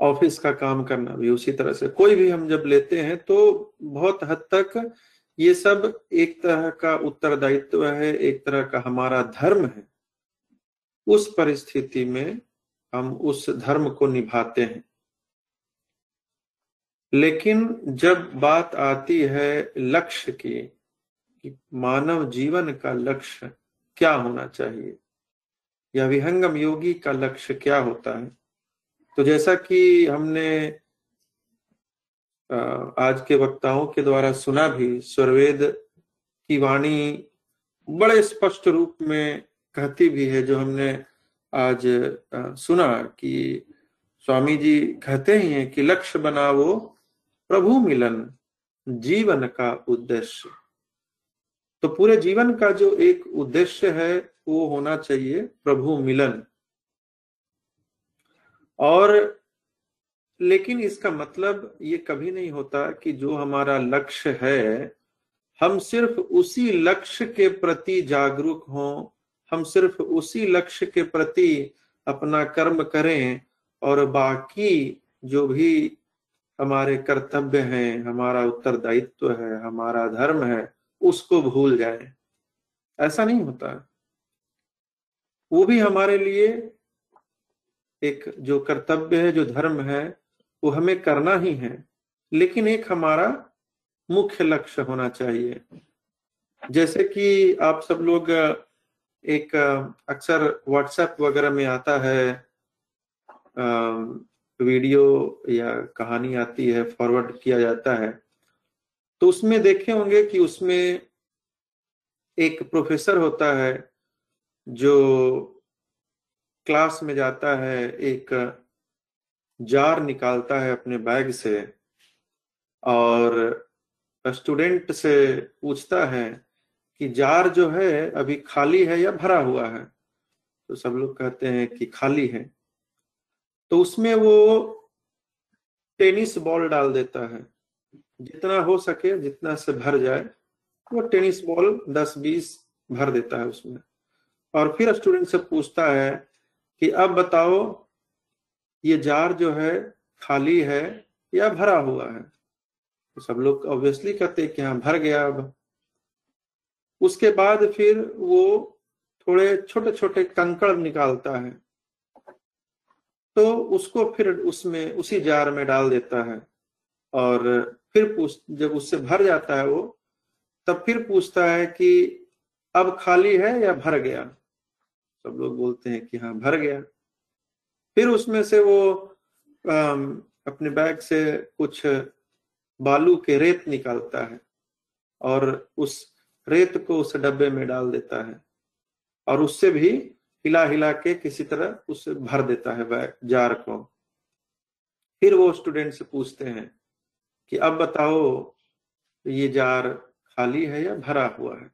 ऑफ़िस का काम करना भी उसी तरह से। कोई भी हम जब लेते हैं तो बहुत हद तक ये सब एक तरह का उत्तरदायित्व है, एक तरह का हमारा धर्म है। उस परिस्थिति में हम उस धर्म को निभाते हैं। लेकिन जब बात आती है लक्ष्य की, कि मानव जीवन का लक्ष्य क्या होना चाहिए, या विहंगम योगी का लक्ष्य क्या होता है तो जैसा कि हमने आज के वक्ताओं के द्वारा सुना भी स्वरवेद की वाणी बड़े स्पष्ट रूप में कहती भी है, जो हमने आज सुना कि स्वामी जी कहते ही हैं कि लक्ष्य बनाओ प्रभु मिलन जीवन का उद्देश्य। तो पूरे जीवन का जो एक उद्देश्य है, वो होना चाहिए प्रभु मिलन। और लेकिन इसका मतलब ये कभी नहीं होता कि जो हमारा लक्ष्य है, हम सिर्फ़ उसी लक्ष्य के प्रति जागरूक हों, हम सिर्फ़ उसी लक्ष्य के प्रति अपना कर्म करें, और बाकी जो भी हमारे कर्तव्य हैं, हमारा उत्तरदायित्व है, हमारा धर्म है, उसको भूल जाए। ऐसा नहीं होता। वो भी हमारे लिए एक जो कर्तव्य है, जो धर्म है, वो हमें करना ही है। लेकिन एक हमारा मुख्य लक्ष्य होना चाहिए। जैसे कि आप सब लोग, एक अक्सर व्हाट्सएप वगैरह में आता है वीडियो या कहानी आती है फॉरवर्ड किया जाता है तो उसमें देखे होंगे कि उसमें एक प्रोफेसर होता है जो क्लास में जाता है, एक जार निकालता है अपने बैग से और स्टूडेंट से पूछता है कि जार जो है अभी खाली है या भरा हुआ है। तो सब लोग कहते हैं कि खाली है। तो उसमें वो टेनिस बॉल डाल देता है। जितना हो सके, जितना से भर जाए, वो टेनिस बॉल 10-20 भर देता है उसमें। और फिर स्टूडेंट से पूछता है कि, अब बताओ, ये जार जो है, खाली है या भरा हुआ है? तो सब लोग ऑब्वियसली कहते हैं कि हाँ भर गया अब। उसके बाद फिर वो थोड़े छोटे छोटे कंकड़ निकालता है। तो उसको फिर उसमें, उसी जार में डाल देता है। और फिर पूछ, जब उससे भर जाता है वो, तब फिर पूछता है कि अब खाली है या भर गया? सब लोग बोलते हैं कि हाँ भर गया। फिर उसमें से वो अपने बैग से कुछ बालू के रेत निकालता है और उस रेत को उस डब्बे में डाल देता है। और उससे भी हिला हिला के किसी तरह उसे भर देता है बैग जार को फिर वो स्टूडेंट से पूछते हैं कि अब बताओ, ये जार खाली है या भरा हुआ है?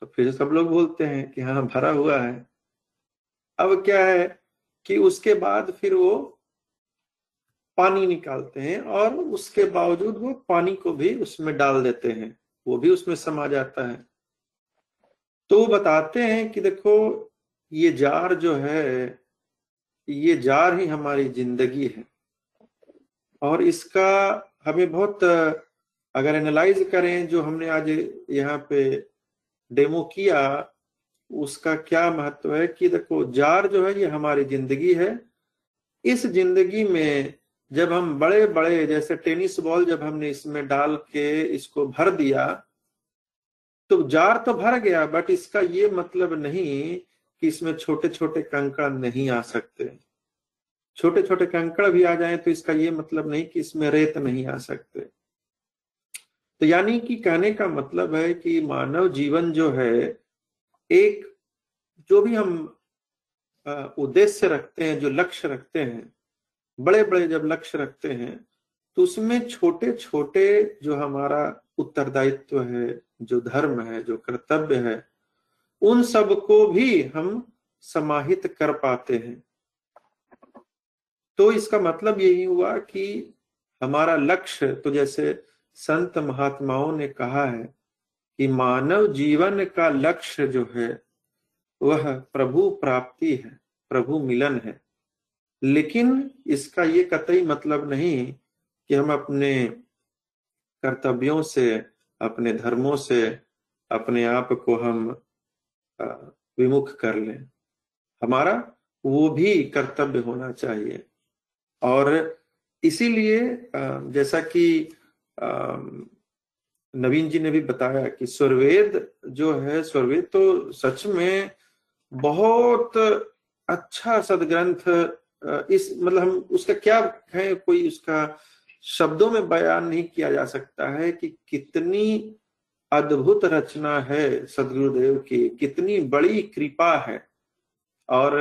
तो फिर सब लोग बोलते हैं कि हाँ भरा हुआ है। अब क्या है कि उसके बाद फिर वो पानी निकालते हैं और उसके बावजूद वो पानी को भी उसमें डाल देते हैं। वो भी उसमें समा जाता है। तो वो बताते हैं कि देखो ये जार जो है, ये जार ही हमारी ज़िंदगी है। और इसका हमें बहुत, अगर एनालाइज करें जो हमने आज यहाँ पे डेमो किया, उसका क्या महत्व है कि देखो, जार जो है, ये हमारी ज़िंदगी है। इस ज़िंदगी में जब हम बड़े बड़े जैसे टेनिस बॉल जब हमने इसमें डाल के इसको भर दिया तो जार तो भर गया बट इसका ये मतलब नहीं कि इसमें छोटे छोटे कंकड़ नहीं आ सकते। छोटे छोटे कंकड़ भी आ जाएँ तो इसका ये मतलब नहीं कि इसमें रेत नहीं आ सकते। तो यानी कि कहने का मतलब है कि मानव जीवन जो है, एक जो भी हम उद्देश्य रखते हैं, जो लक्ष्य रखते हैं बड़े बड़े जब लक्ष्य रखते हैं तो उसमें छोटे छोटे जो हमारा उत्तरदायित्व है, जो धर्म है, जो कर्तव्य है उन सबको भी हम समाहित कर पाते हैं। तो इसका मतलब यही हुआ कि हमारा लक्ष्य तो जैसे संत महात्माओं ने कहा है कि मानव जीवन का लक्ष्य जो है, वह प्रभु प्राप्ति है, प्रभु मिलन है। लेकिन इसका ये कतई मतलब नहीं कि हम अपने कर्तव्यों से, अपने धर्मों से, अपने आप को हम विमुख कर लें। हमारा वो भी कर्तव्य होना चाहिए। और इसीलिए जैसा कि नवीन जी ने भी बताया कि स्वरवेद जो है, स्वरवेद तो सच में बहुत अच्छा सदग्रंथ इस मतलब हम उसका क्या है, कोई उसका शब्दों में बयान नहीं किया जा सकता है कि कितनी अद्भुत रचना है सदगुरुदेव की। कितनी बड़ी कृपा है। और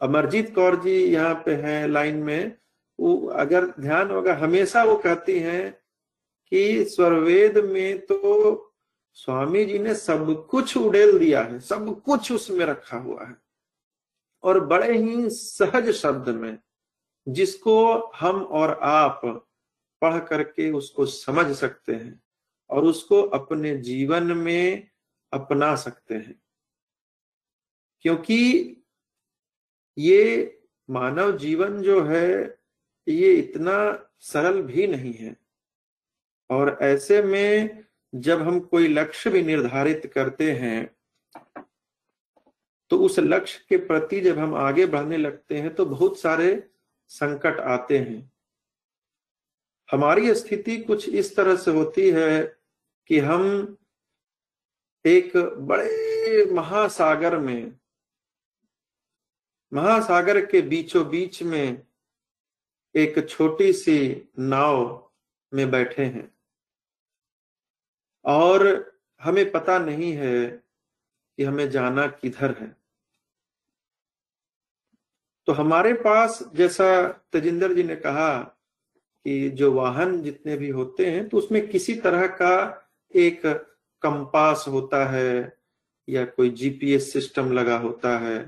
अमरजीत कौर जी यहाँ पे हैं लाइन में। वो अगर ध्यान होगा, हमेशा वो कहती हैं कि स्वरवेद में तो स्वामी जी ने सब कुछ उड़ेल दिया है, सब कुछ उसमें रखा हुआ है। और बड़े ही सहज शब्द में जिसको हम और आप पढ़ करके उसको समझ सकते हैं और उसको अपने जीवन में अपना सकते हैं। क्योंकि ये मानव जीवन जो है, ये इतना सरल भी नहीं है। और ऐसे में जब हम कोई लक्ष्य भी निर्धारित करते हैं तो उस लक्ष्य के प्रति जब हम आगे बढ़ने लगते हैं तो बहुत सारे संकट आते हैं। हमारी स्थिति कुछ इस तरह से होती है कि हम एक बड़े महासागर में, महासागर के बीचों बीच में एक छोटी सी नाव में बैठे हैं। और हमें पता नहीं है कि हमें जाना किधर है। तो हमारे पास, जैसा तेजिंदर जी ने कहा कि जो वाहन जितने भी होते हैं तो उसमें किसी तरह का एक कंपास होता है या कोई जीपीएस सिस्टम लगा होता है।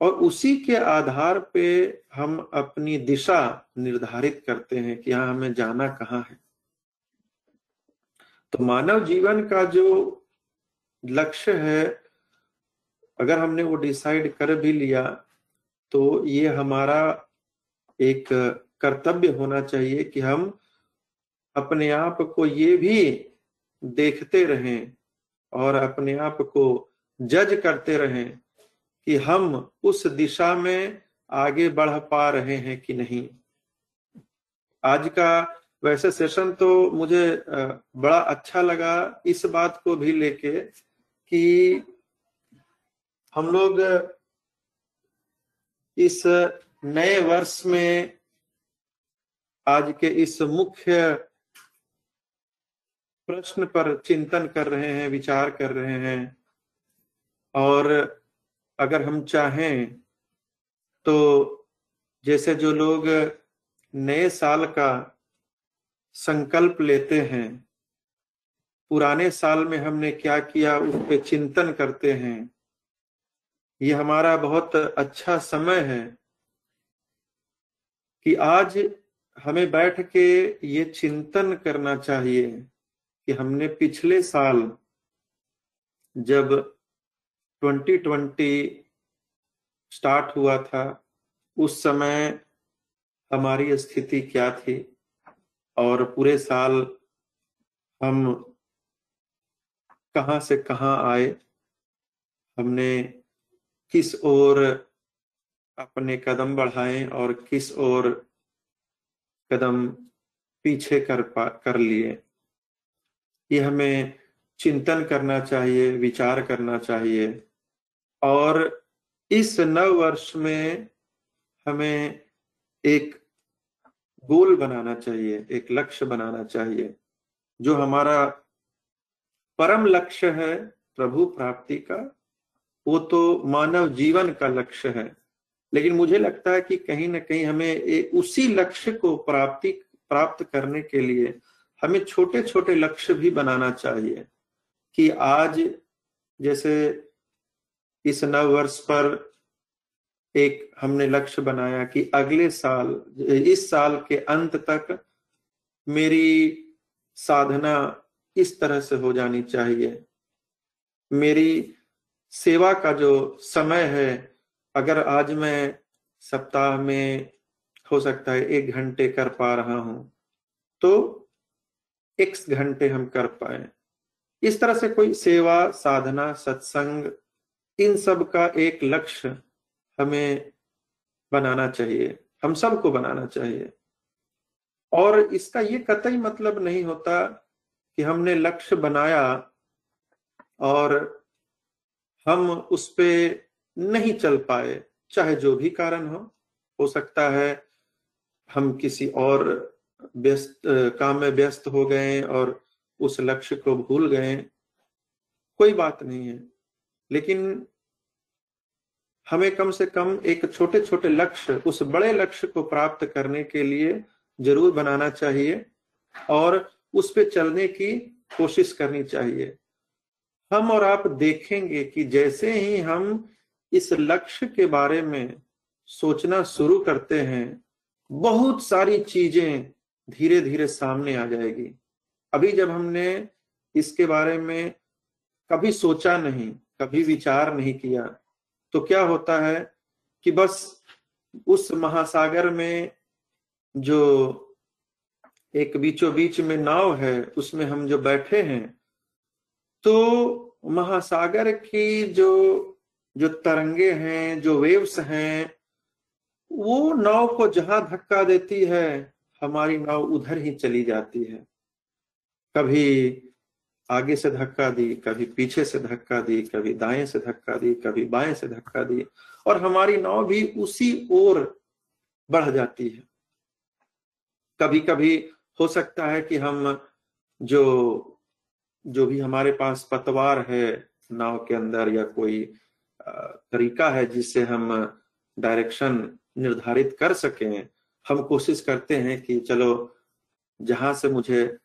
और उसी के आधार पे हम अपनी दिशा निर्धारित करते हैं कि हाँ हमें जाना कहाँ है। तो मानव जीवन का जो लक्ष्य है, अगर हमने वो डिसाइड कर भी लिया तो ये हमारा एक कर्तव्य होना चाहिए कि हम अपने आप को ये भी देखते रहें और अपने आप को जज करते रहें कि हम उस दिशा में आगे बढ़ पा रहे हैं कि नहीं। आज का वैसे सेशन तो मुझे बड़ा अच्छा लगा इस बात को भी लेके कि हम लोग इस नए वर्ष में आज के इस मुख्य प्रश्न पर चिंतन कर रहे हैं, विचार कर रहे हैं। और अगर हम चाहें तो जैसे जो लोग नए साल का संकल्प लेते हैं, पुराने साल में हमने क्या किया, उस पर चिंतन करते हैं। ये हमारा बहुत अच्छा समय है कि आज हमें बैठ के ये चिंतन करना चाहिए कि हमने पिछले साल जब 2020 स्टार्ट हुआ था, उस समय हमारी स्थिति क्या थी? और पूरे साल हम कहाँ से कहाँ आए? हमने किस ओर अपने कदम बढ़ाए और किस ओर कदम पीछे कर पा, कर लिए। ये हमें चिंतन करना चाहिए, विचार करना चाहिए। और इस नव वर्ष में हमें एक गोल बनाना चाहिए, एक लक्ष्य बनाना चाहिए, जो हमारा परम लक्ष्य है प्रभु प्राप्ति का। वो तो मानव जीवन का लक्ष्य है। लेकिन मुझे लगता है कि कहीं ना कहीं हमें एक उसी लक्ष्य को प्राप्ति, प्राप्त करने के लिए हमें छोटे छोटे लक्ष्य भी बनाना चाहिए कि आज जैसे इस नव वर्ष पर एक हमने लक्ष्य बनाया कि अगले साल, इस साल के अंत तक मेरी साधना इस तरह से हो जानी चाहिए। मेरी सेवा का जो समय है अगर आज मैं सप्ताह में हो सकता है एक घंटे कर पा रहा हूँ तो एक्स घंटे हम कर पाए। इस तरह से कोई सेवा, साधना, सत्संग, इन सब का एक लक्ष्य हमें बनाना चाहिए। हम सबको बनाना चाहिए। और इसका ये कतई मतलब नहीं होता कि हमने लक्ष्य बनाया और हम उस पे नहीं चल पाए, चाहे जो भी कारण हो। हो सकता है हम किसी और व्यस्त, काम में व्यस्त हो गए और उस लक्ष्य को भूल गए। कोई बात नहीं है। लेकिन हमें कम से कम एक छोटे छोटे लक्ष्य, उस बड़े लक्ष्य को प्राप्त करने के लिए ज़रूर बनाना चाहिए और उस पर चलने की कोशिश करनी चाहिए। हम और आप देखेंगे कि जैसे ही हम इस लक्ष्य के बारे में सोचना शुरू करते हैं, बहुत सारी चीज़ें धीरे धीरे सामने आ जाएगी। अभी जब हमने इसके बारे में कभी सोचा नहीं, कभी विचार नहीं किया तो क्या होता है कि बस उस महासागर में जो एक बीचों बीच में नाव है, उसमें हम जो बैठे हैं तो महासागर की जो जो तरंगे हैं, जो वेव्स हैं, वो नाव को जहाँ धक्का देती है, हमारी नाव उधर ही चली जाती है। कभी आगे से धक्का दी कभी पीछे से धक्का दी कभी दाएँ से धक्का दी कभी बाएँ से धक्का दी और हमारी नाव भी उसी ओर बढ़ जाती है। कभी कभी हो सकता है कि हम जो जो भी हमारे पास पतवार है, नाव के अंदर या कोई तरीका है जिससे हम डायरेक्शन निर्धारित कर सकें। हम कोशिश करते हैं कि चलो, जहाँ से मुझे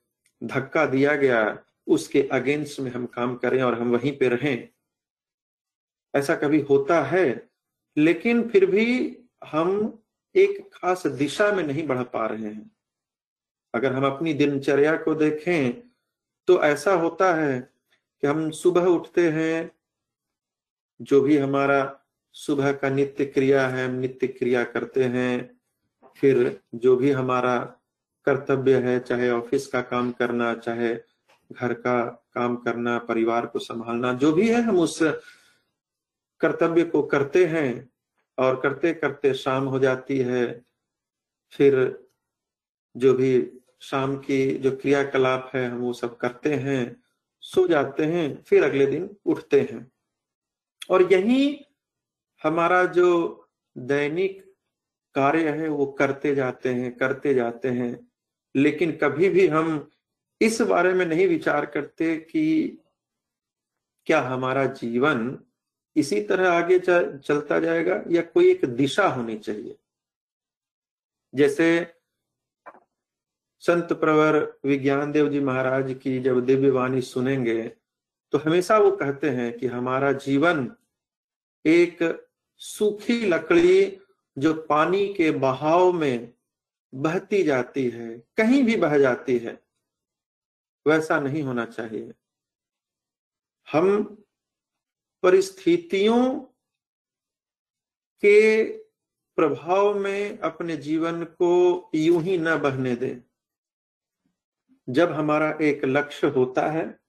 धक्का दिया गया, उसके अगेंस्ट में हम काम करें और हम वहीं पे रहें। ऐसा कभी होता है, लेकिन फिर भी हम एक खास दिशा में नहीं बढ़ पा रहे हैं। अगर हम अपनी दिनचर्या को देखें तो ऐसा होता है कि हम सुबह उठते हैं जो भी हमारा सुबह का नित्य क्रिया है, हम नित्य क्रिया करते हैं। फिर जो भी हमारा कर्तव्य है, चाहे ऑफ़िस का काम करना, चाहे घर का काम करना, परिवार को संभालना, जो भी है, हम उस कर्तव्य को करते हैं और करते करते शाम हो जाती है। फिर जो भी शाम की जो क्रियाकलाप है, हम वो सब करते हैं, सो जाते हैं, फिर अगले दिन उठते हैं। और यही हमारा जो दैनिक कार्य है, वो करते जाते हैं, करते जाते हैं। लेकिन कभी भी हम इस बारे में नहीं विचार करते कि क्या हमारा जीवन इसी तरह आगे चलता जाएगा या कोई एक दिशा होनी चाहिए। जैसे संत प्रवर विज्ञान देव जी महाराज की जब दिव्य वाणी सुनेंगे तो हमेशा वो कहते हैं कि हमारा जीवन एक सूखी लकड़ी जो पानी के बहाव में बहती जाती है, कहीं भी बह जाती है, वैसा नहीं होना चाहिए। हम परिस्थितियों के प्रभाव में अपने जीवन को यूँ ही न बहने दें। जब हमारा एक लक्ष्य होता है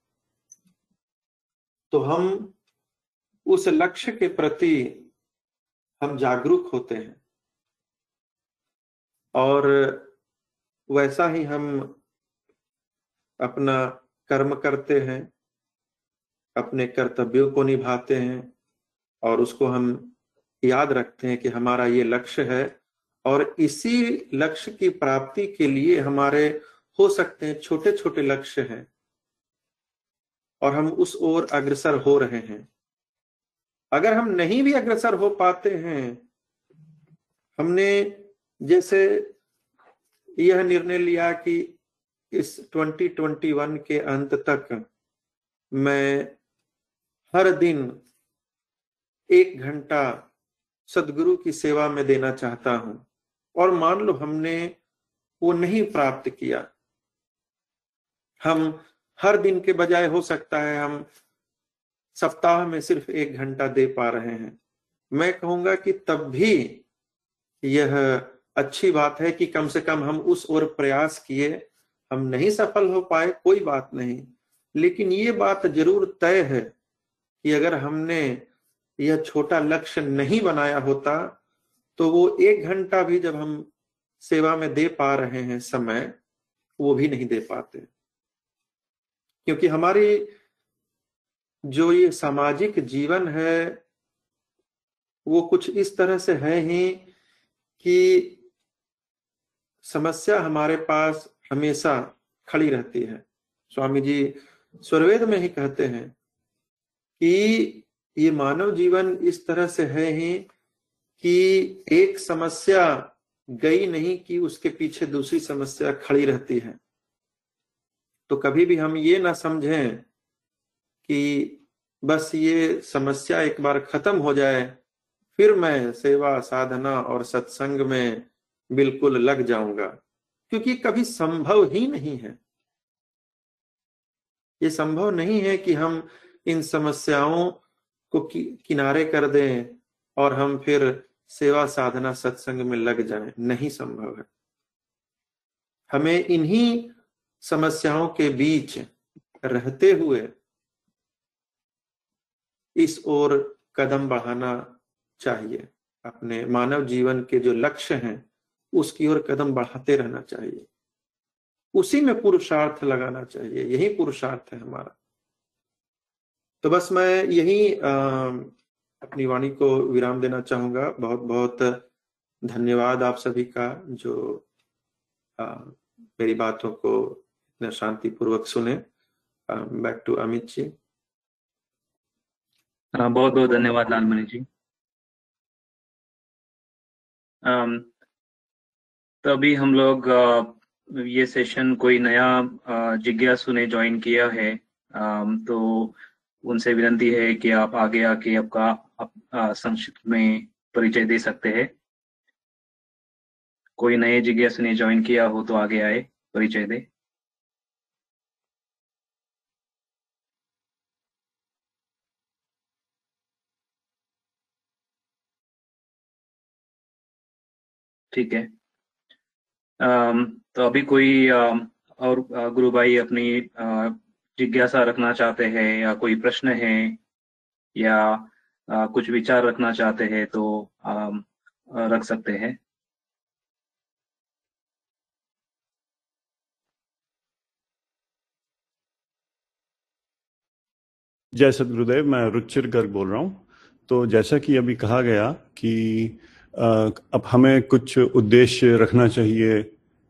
तो हम उस लक्ष्य के प्रति हम जागरूक होते हैं। और वैसा ही हम अपना कर्म करते हैं, अपने कर्तव्यों को निभाते हैं और उसको हम याद रखते हैं कि हमारा ये लक्ष्य है और इसी लक्ष्य की प्राप्ति के लिए हमारे हो सकते हैं छोटे छोटे लक्ष्य हैं। और हम उस ओर अग्रसर हो रहे हैं। अगर हम नहीं भी अग्रसर हो पाते हैं, हमने जैसे यह निर्णय लिया कि इस 2021 के अंत तक मैं हर दिन एक घंटा सदगुरु की सेवा में देना चाहता हूँ और मान लो हमने वो नहीं प्राप्त किया, हम हर दिन के बजाय हो सकता है हम सप्ताह में सिर्फ़ एक घंटा दे पा रहे हैं। मैं कहूँगा कि तब भी यह अच्छी बात है कि कम से कम हम उस ओर प्रयास किए, हम नहीं सफल हो पाए, कोई बात नहीं। लेकिन ये बात ज़रूर तय है कि अगर हमने यह छोटा लक्ष्य नहीं बनाया होता तो वो एक घंटा भी जब हम सेवा में दे पा रहे हैं समय, वो भी नहीं दे पाते। क्योंकि हमारी जो ये सामाजिक जीवन है, वो कुछ इस तरह से है ही कि समस्या हमारे पास हमेशा खड़ी रहती है। स्वामी जी स्वर्वेद में ही कहते हैं कि ये मानव जीवन इस तरह से है ही कि एक समस्या गई नहीं कि उसके पीछे दूसरी समस्या खड़ी रहती है। तो कभी भी हम ये ना समझें कि बस ये समस्या एक बार खत्म हो जाए फिर मैं सेवा साधना और सत्संग में बिल्कुल लग जाऊँगा। क्योंकि कभी संभव ही नहीं है। ये संभव नहीं है कि हम इन समस्याओं को कि, किनारे कर दें और हम फिर सेवा साधना सत्संग में लग जाएँ। नहीं संभव है। हमें इन्हीं समस्याओं के बीच रहते हुए इस ओर कदम बढ़ाना चाहिए। अपने मानव जीवन के जो लक्ष्य हैं उसकी ओर कदम बढ़ाते रहना चाहिए। उसी में पुरुषार्थ लगाना चाहिए। यही पुरुषार्थ है हमारा। तो बस मैं यही अपनी वाणी को विराम देना चाहूँगा। बहुत बहुत धन्यवाद आप सभी का जो आ, मेरी बातों को शांतिपूर्वक सुने। बैक टू अमित जी बहुत बहुत धन्यवाद लालमणि जी। तो अभी हम लोग ये सेशन कोई नया जिज्ञासु ने ज्वाइन किया है। तो उनसे विनती है कि आप आगे आके आपका संक्षिप्त में परिचय दे सकते हैं। कोई नए जिज्ञासु ने ज्वाइन किया हो तो आगे आए, परिचय दे। ठीक है। तो अभी कोई और गुरु भाई अपनी जिज्ञासा रखना चाहते हैं या कोई प्रश्न है या कुछ विचार रखना चाहते हैं तो रख सकते हैं। जय सदगुरुदेव मैं रुचिर गर्ग बोल रहा हूँ। तो जैसा कि अभी कहा गया कि अब हमें कुछ उद्देश्य रखना चाहिए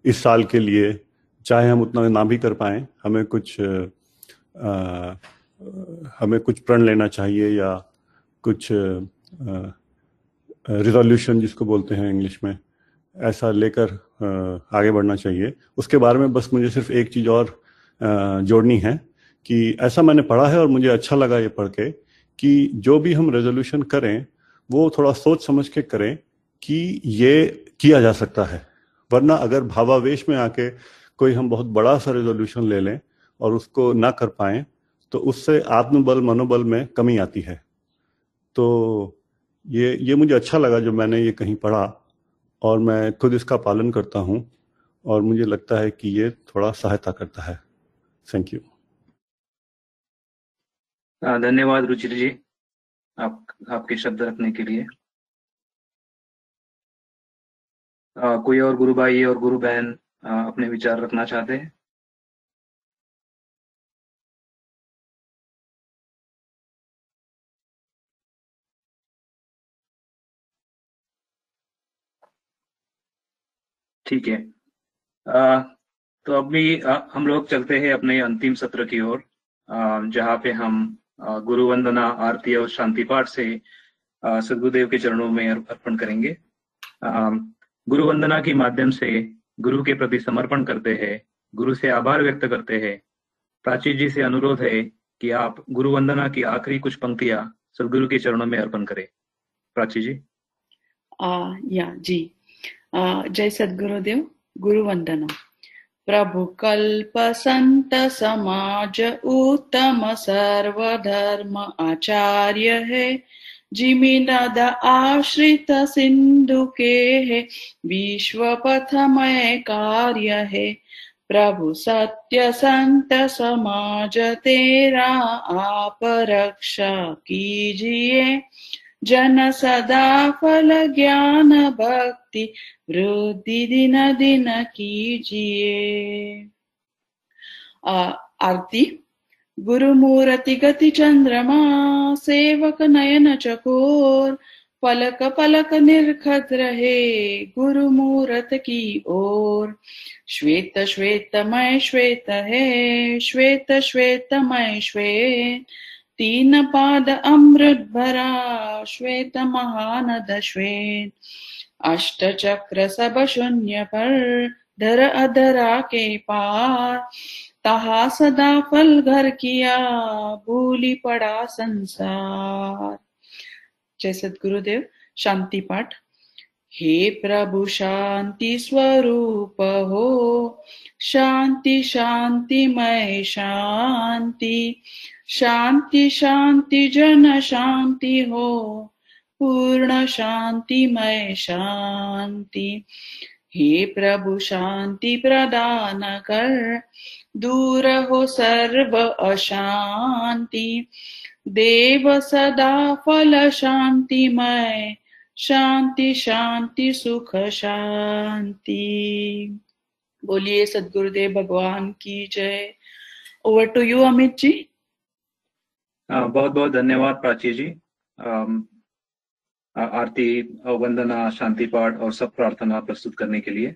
इस साल के लिए। चाहे हम उतना ना भी कर पाए हमें कुछ अ, हमें कुछ प्रण लेना चाहिए या कुछ रिजोल्यूशन जिसको बोलते हैं इंग्लिश में ऐसा लेकर आगे बढ़ना चाहिए। उसके बारे में बस मुझे सिर्फ़ एक चीज़ और जोड़नी है कि ऐसा मैंने पढ़ा है और मुझे अच्छा लगा ये पढ़ के कि जो भी हम रेजोल्यूशन करें वो थोड़ा सोच समझ के करें कि ये किया जा सकता है। वरना अगर भावावेश में आके कोई हम बहुत बड़ा सा रेजोल्यूशन ले लें और उसको ना कर पाए तो उससे आत्मबल, मनोबल में कमी आती है। तो ये ये मुझे अच्छा लगा जो मैंने ये कहीं पढ़ा और मैं खुद इसका पालन करता हूँ और मुझे लगता है कि ये थोड़ा सहायता करता है। थैंक यू धन्यवाद रुचिर जी, आप, आपके शब्द रखने के लिए। कोई और गुरु भाई और गुरु बहन अपने विचार रखना चाहते हैं? ठीक है। अ, तो अभी हम लोग चलते हैं अपने अंतिम सत्र की ओर जहाँ पे हम गुरु वंदना आरती और शांति पाठ से सदगुरुदेव के चरणों में अर्पण करेंगे। अ, गुरु वंदना के माध्यम से गुरु के प्रति समर्पण करते हैं गुरु से आभार व्यक्त करते हैं। प्राची जी से अनुरोध है कि आप गुरु वंदना की आखिरी कुछ पंक्तियाँ सदगुरु के चरणों में अर्पण करें। प्राची जी। आ, या जी। जय सदगुरुदेव गुरु वंदना प्रभु कल्प संत समाज उत्तम सर्वधर्म आचार्य है। जिमि नद आश्रित सिंधु के है विश्व पथमय कार्य है। प्रभु सत्य संत समाज तेरा आप रक्षा कीजिए। जन सदा फल ज्ञान भक्ति, वृद्धि दिन दिन कीजिए। आरती? गुरुमूर्ति गति चंद्रमा, सेवक नयन चकोर, पलक पलक निरखत रहे गुरुमूरत की ओर। श्वेत श्वेतमय श्वेत है, श्वेत श्वेत श्वेतमय श्वेत। तीन पाद अमृत भरा, श्वेत महानद श्वेत। अष्ट चक्र सब शून्य पर, धर अधरा के पार। तहा सदा फल घर किया, भूली पड़ा संसार। जय सदगुरुदेव, शांति पाठ। हे प्रभु, शांति स्वरूप हो। शांति शांतिमय शांति। शांति शांति, जन शांति हो। पूर्ण शांतिमय शांति। हे प्रभु, शांति प्रदान कर। दूर हो सर्व अशांति। देव सदा फल शांतिमय। शांति शांति, सुख, शांति। बोलिए, सदगुरुदेव भगवान की जय। Over to you Amit ji. बहुत बहुत धन्यवाद प्राची जी। आरती वंदना शांति पाठ और सब प्रार्थना प्रस्तुत करने के लिए।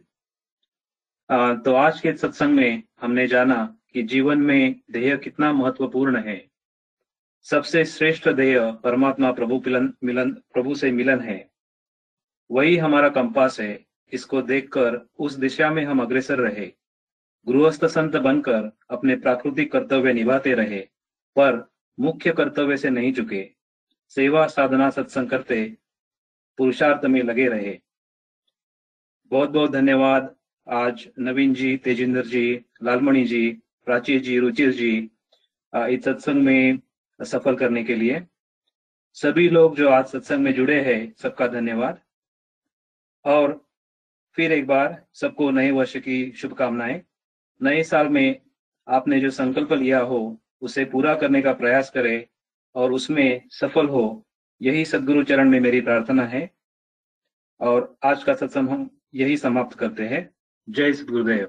तो आज के सत्संग में हमने जाना कि जीवन में ध्येय कितना महत्वपूर्ण है। सबसे श्रेष्ठ ध्येय परमात्मा प्रभु मिलन मिलन, प्रभु से मिलन है। वही हमारा कंपास है, इसको देखकर उस दिशा में हम अग्रसर रहे। गृहस्थ संत बनकर अपने प्राकृतिक कर्तव्य निभाते रहे, पर मुख्य कर्तव्य से नहीं चुके सेवा साधना सत्संग करते पुरुषार्थ में लगे रहे। बहुत बहुत धन्यवाद। आज नवीन जी, तेजिंदर जी, लालमणि जी, प्राची जी, रुचिर जी इस सत्संग में सफल करने के लिए। सभी लोग जो आज सत्संग में जुड़े हैं, सबका धन्यवाद। और फिर एक बार सबको नए वर्ष की शुभकामनाएँ। नए साल में आपने जो संकल्प लिया हो, उसे पूरा करने का प्रयास करें और उसमें सफल हो, यही सदगुरु चरण में मेरी प्रार्थना है। और आज का सत्संग हम यही समाप्त करते हैं। जय सदगुरुदेव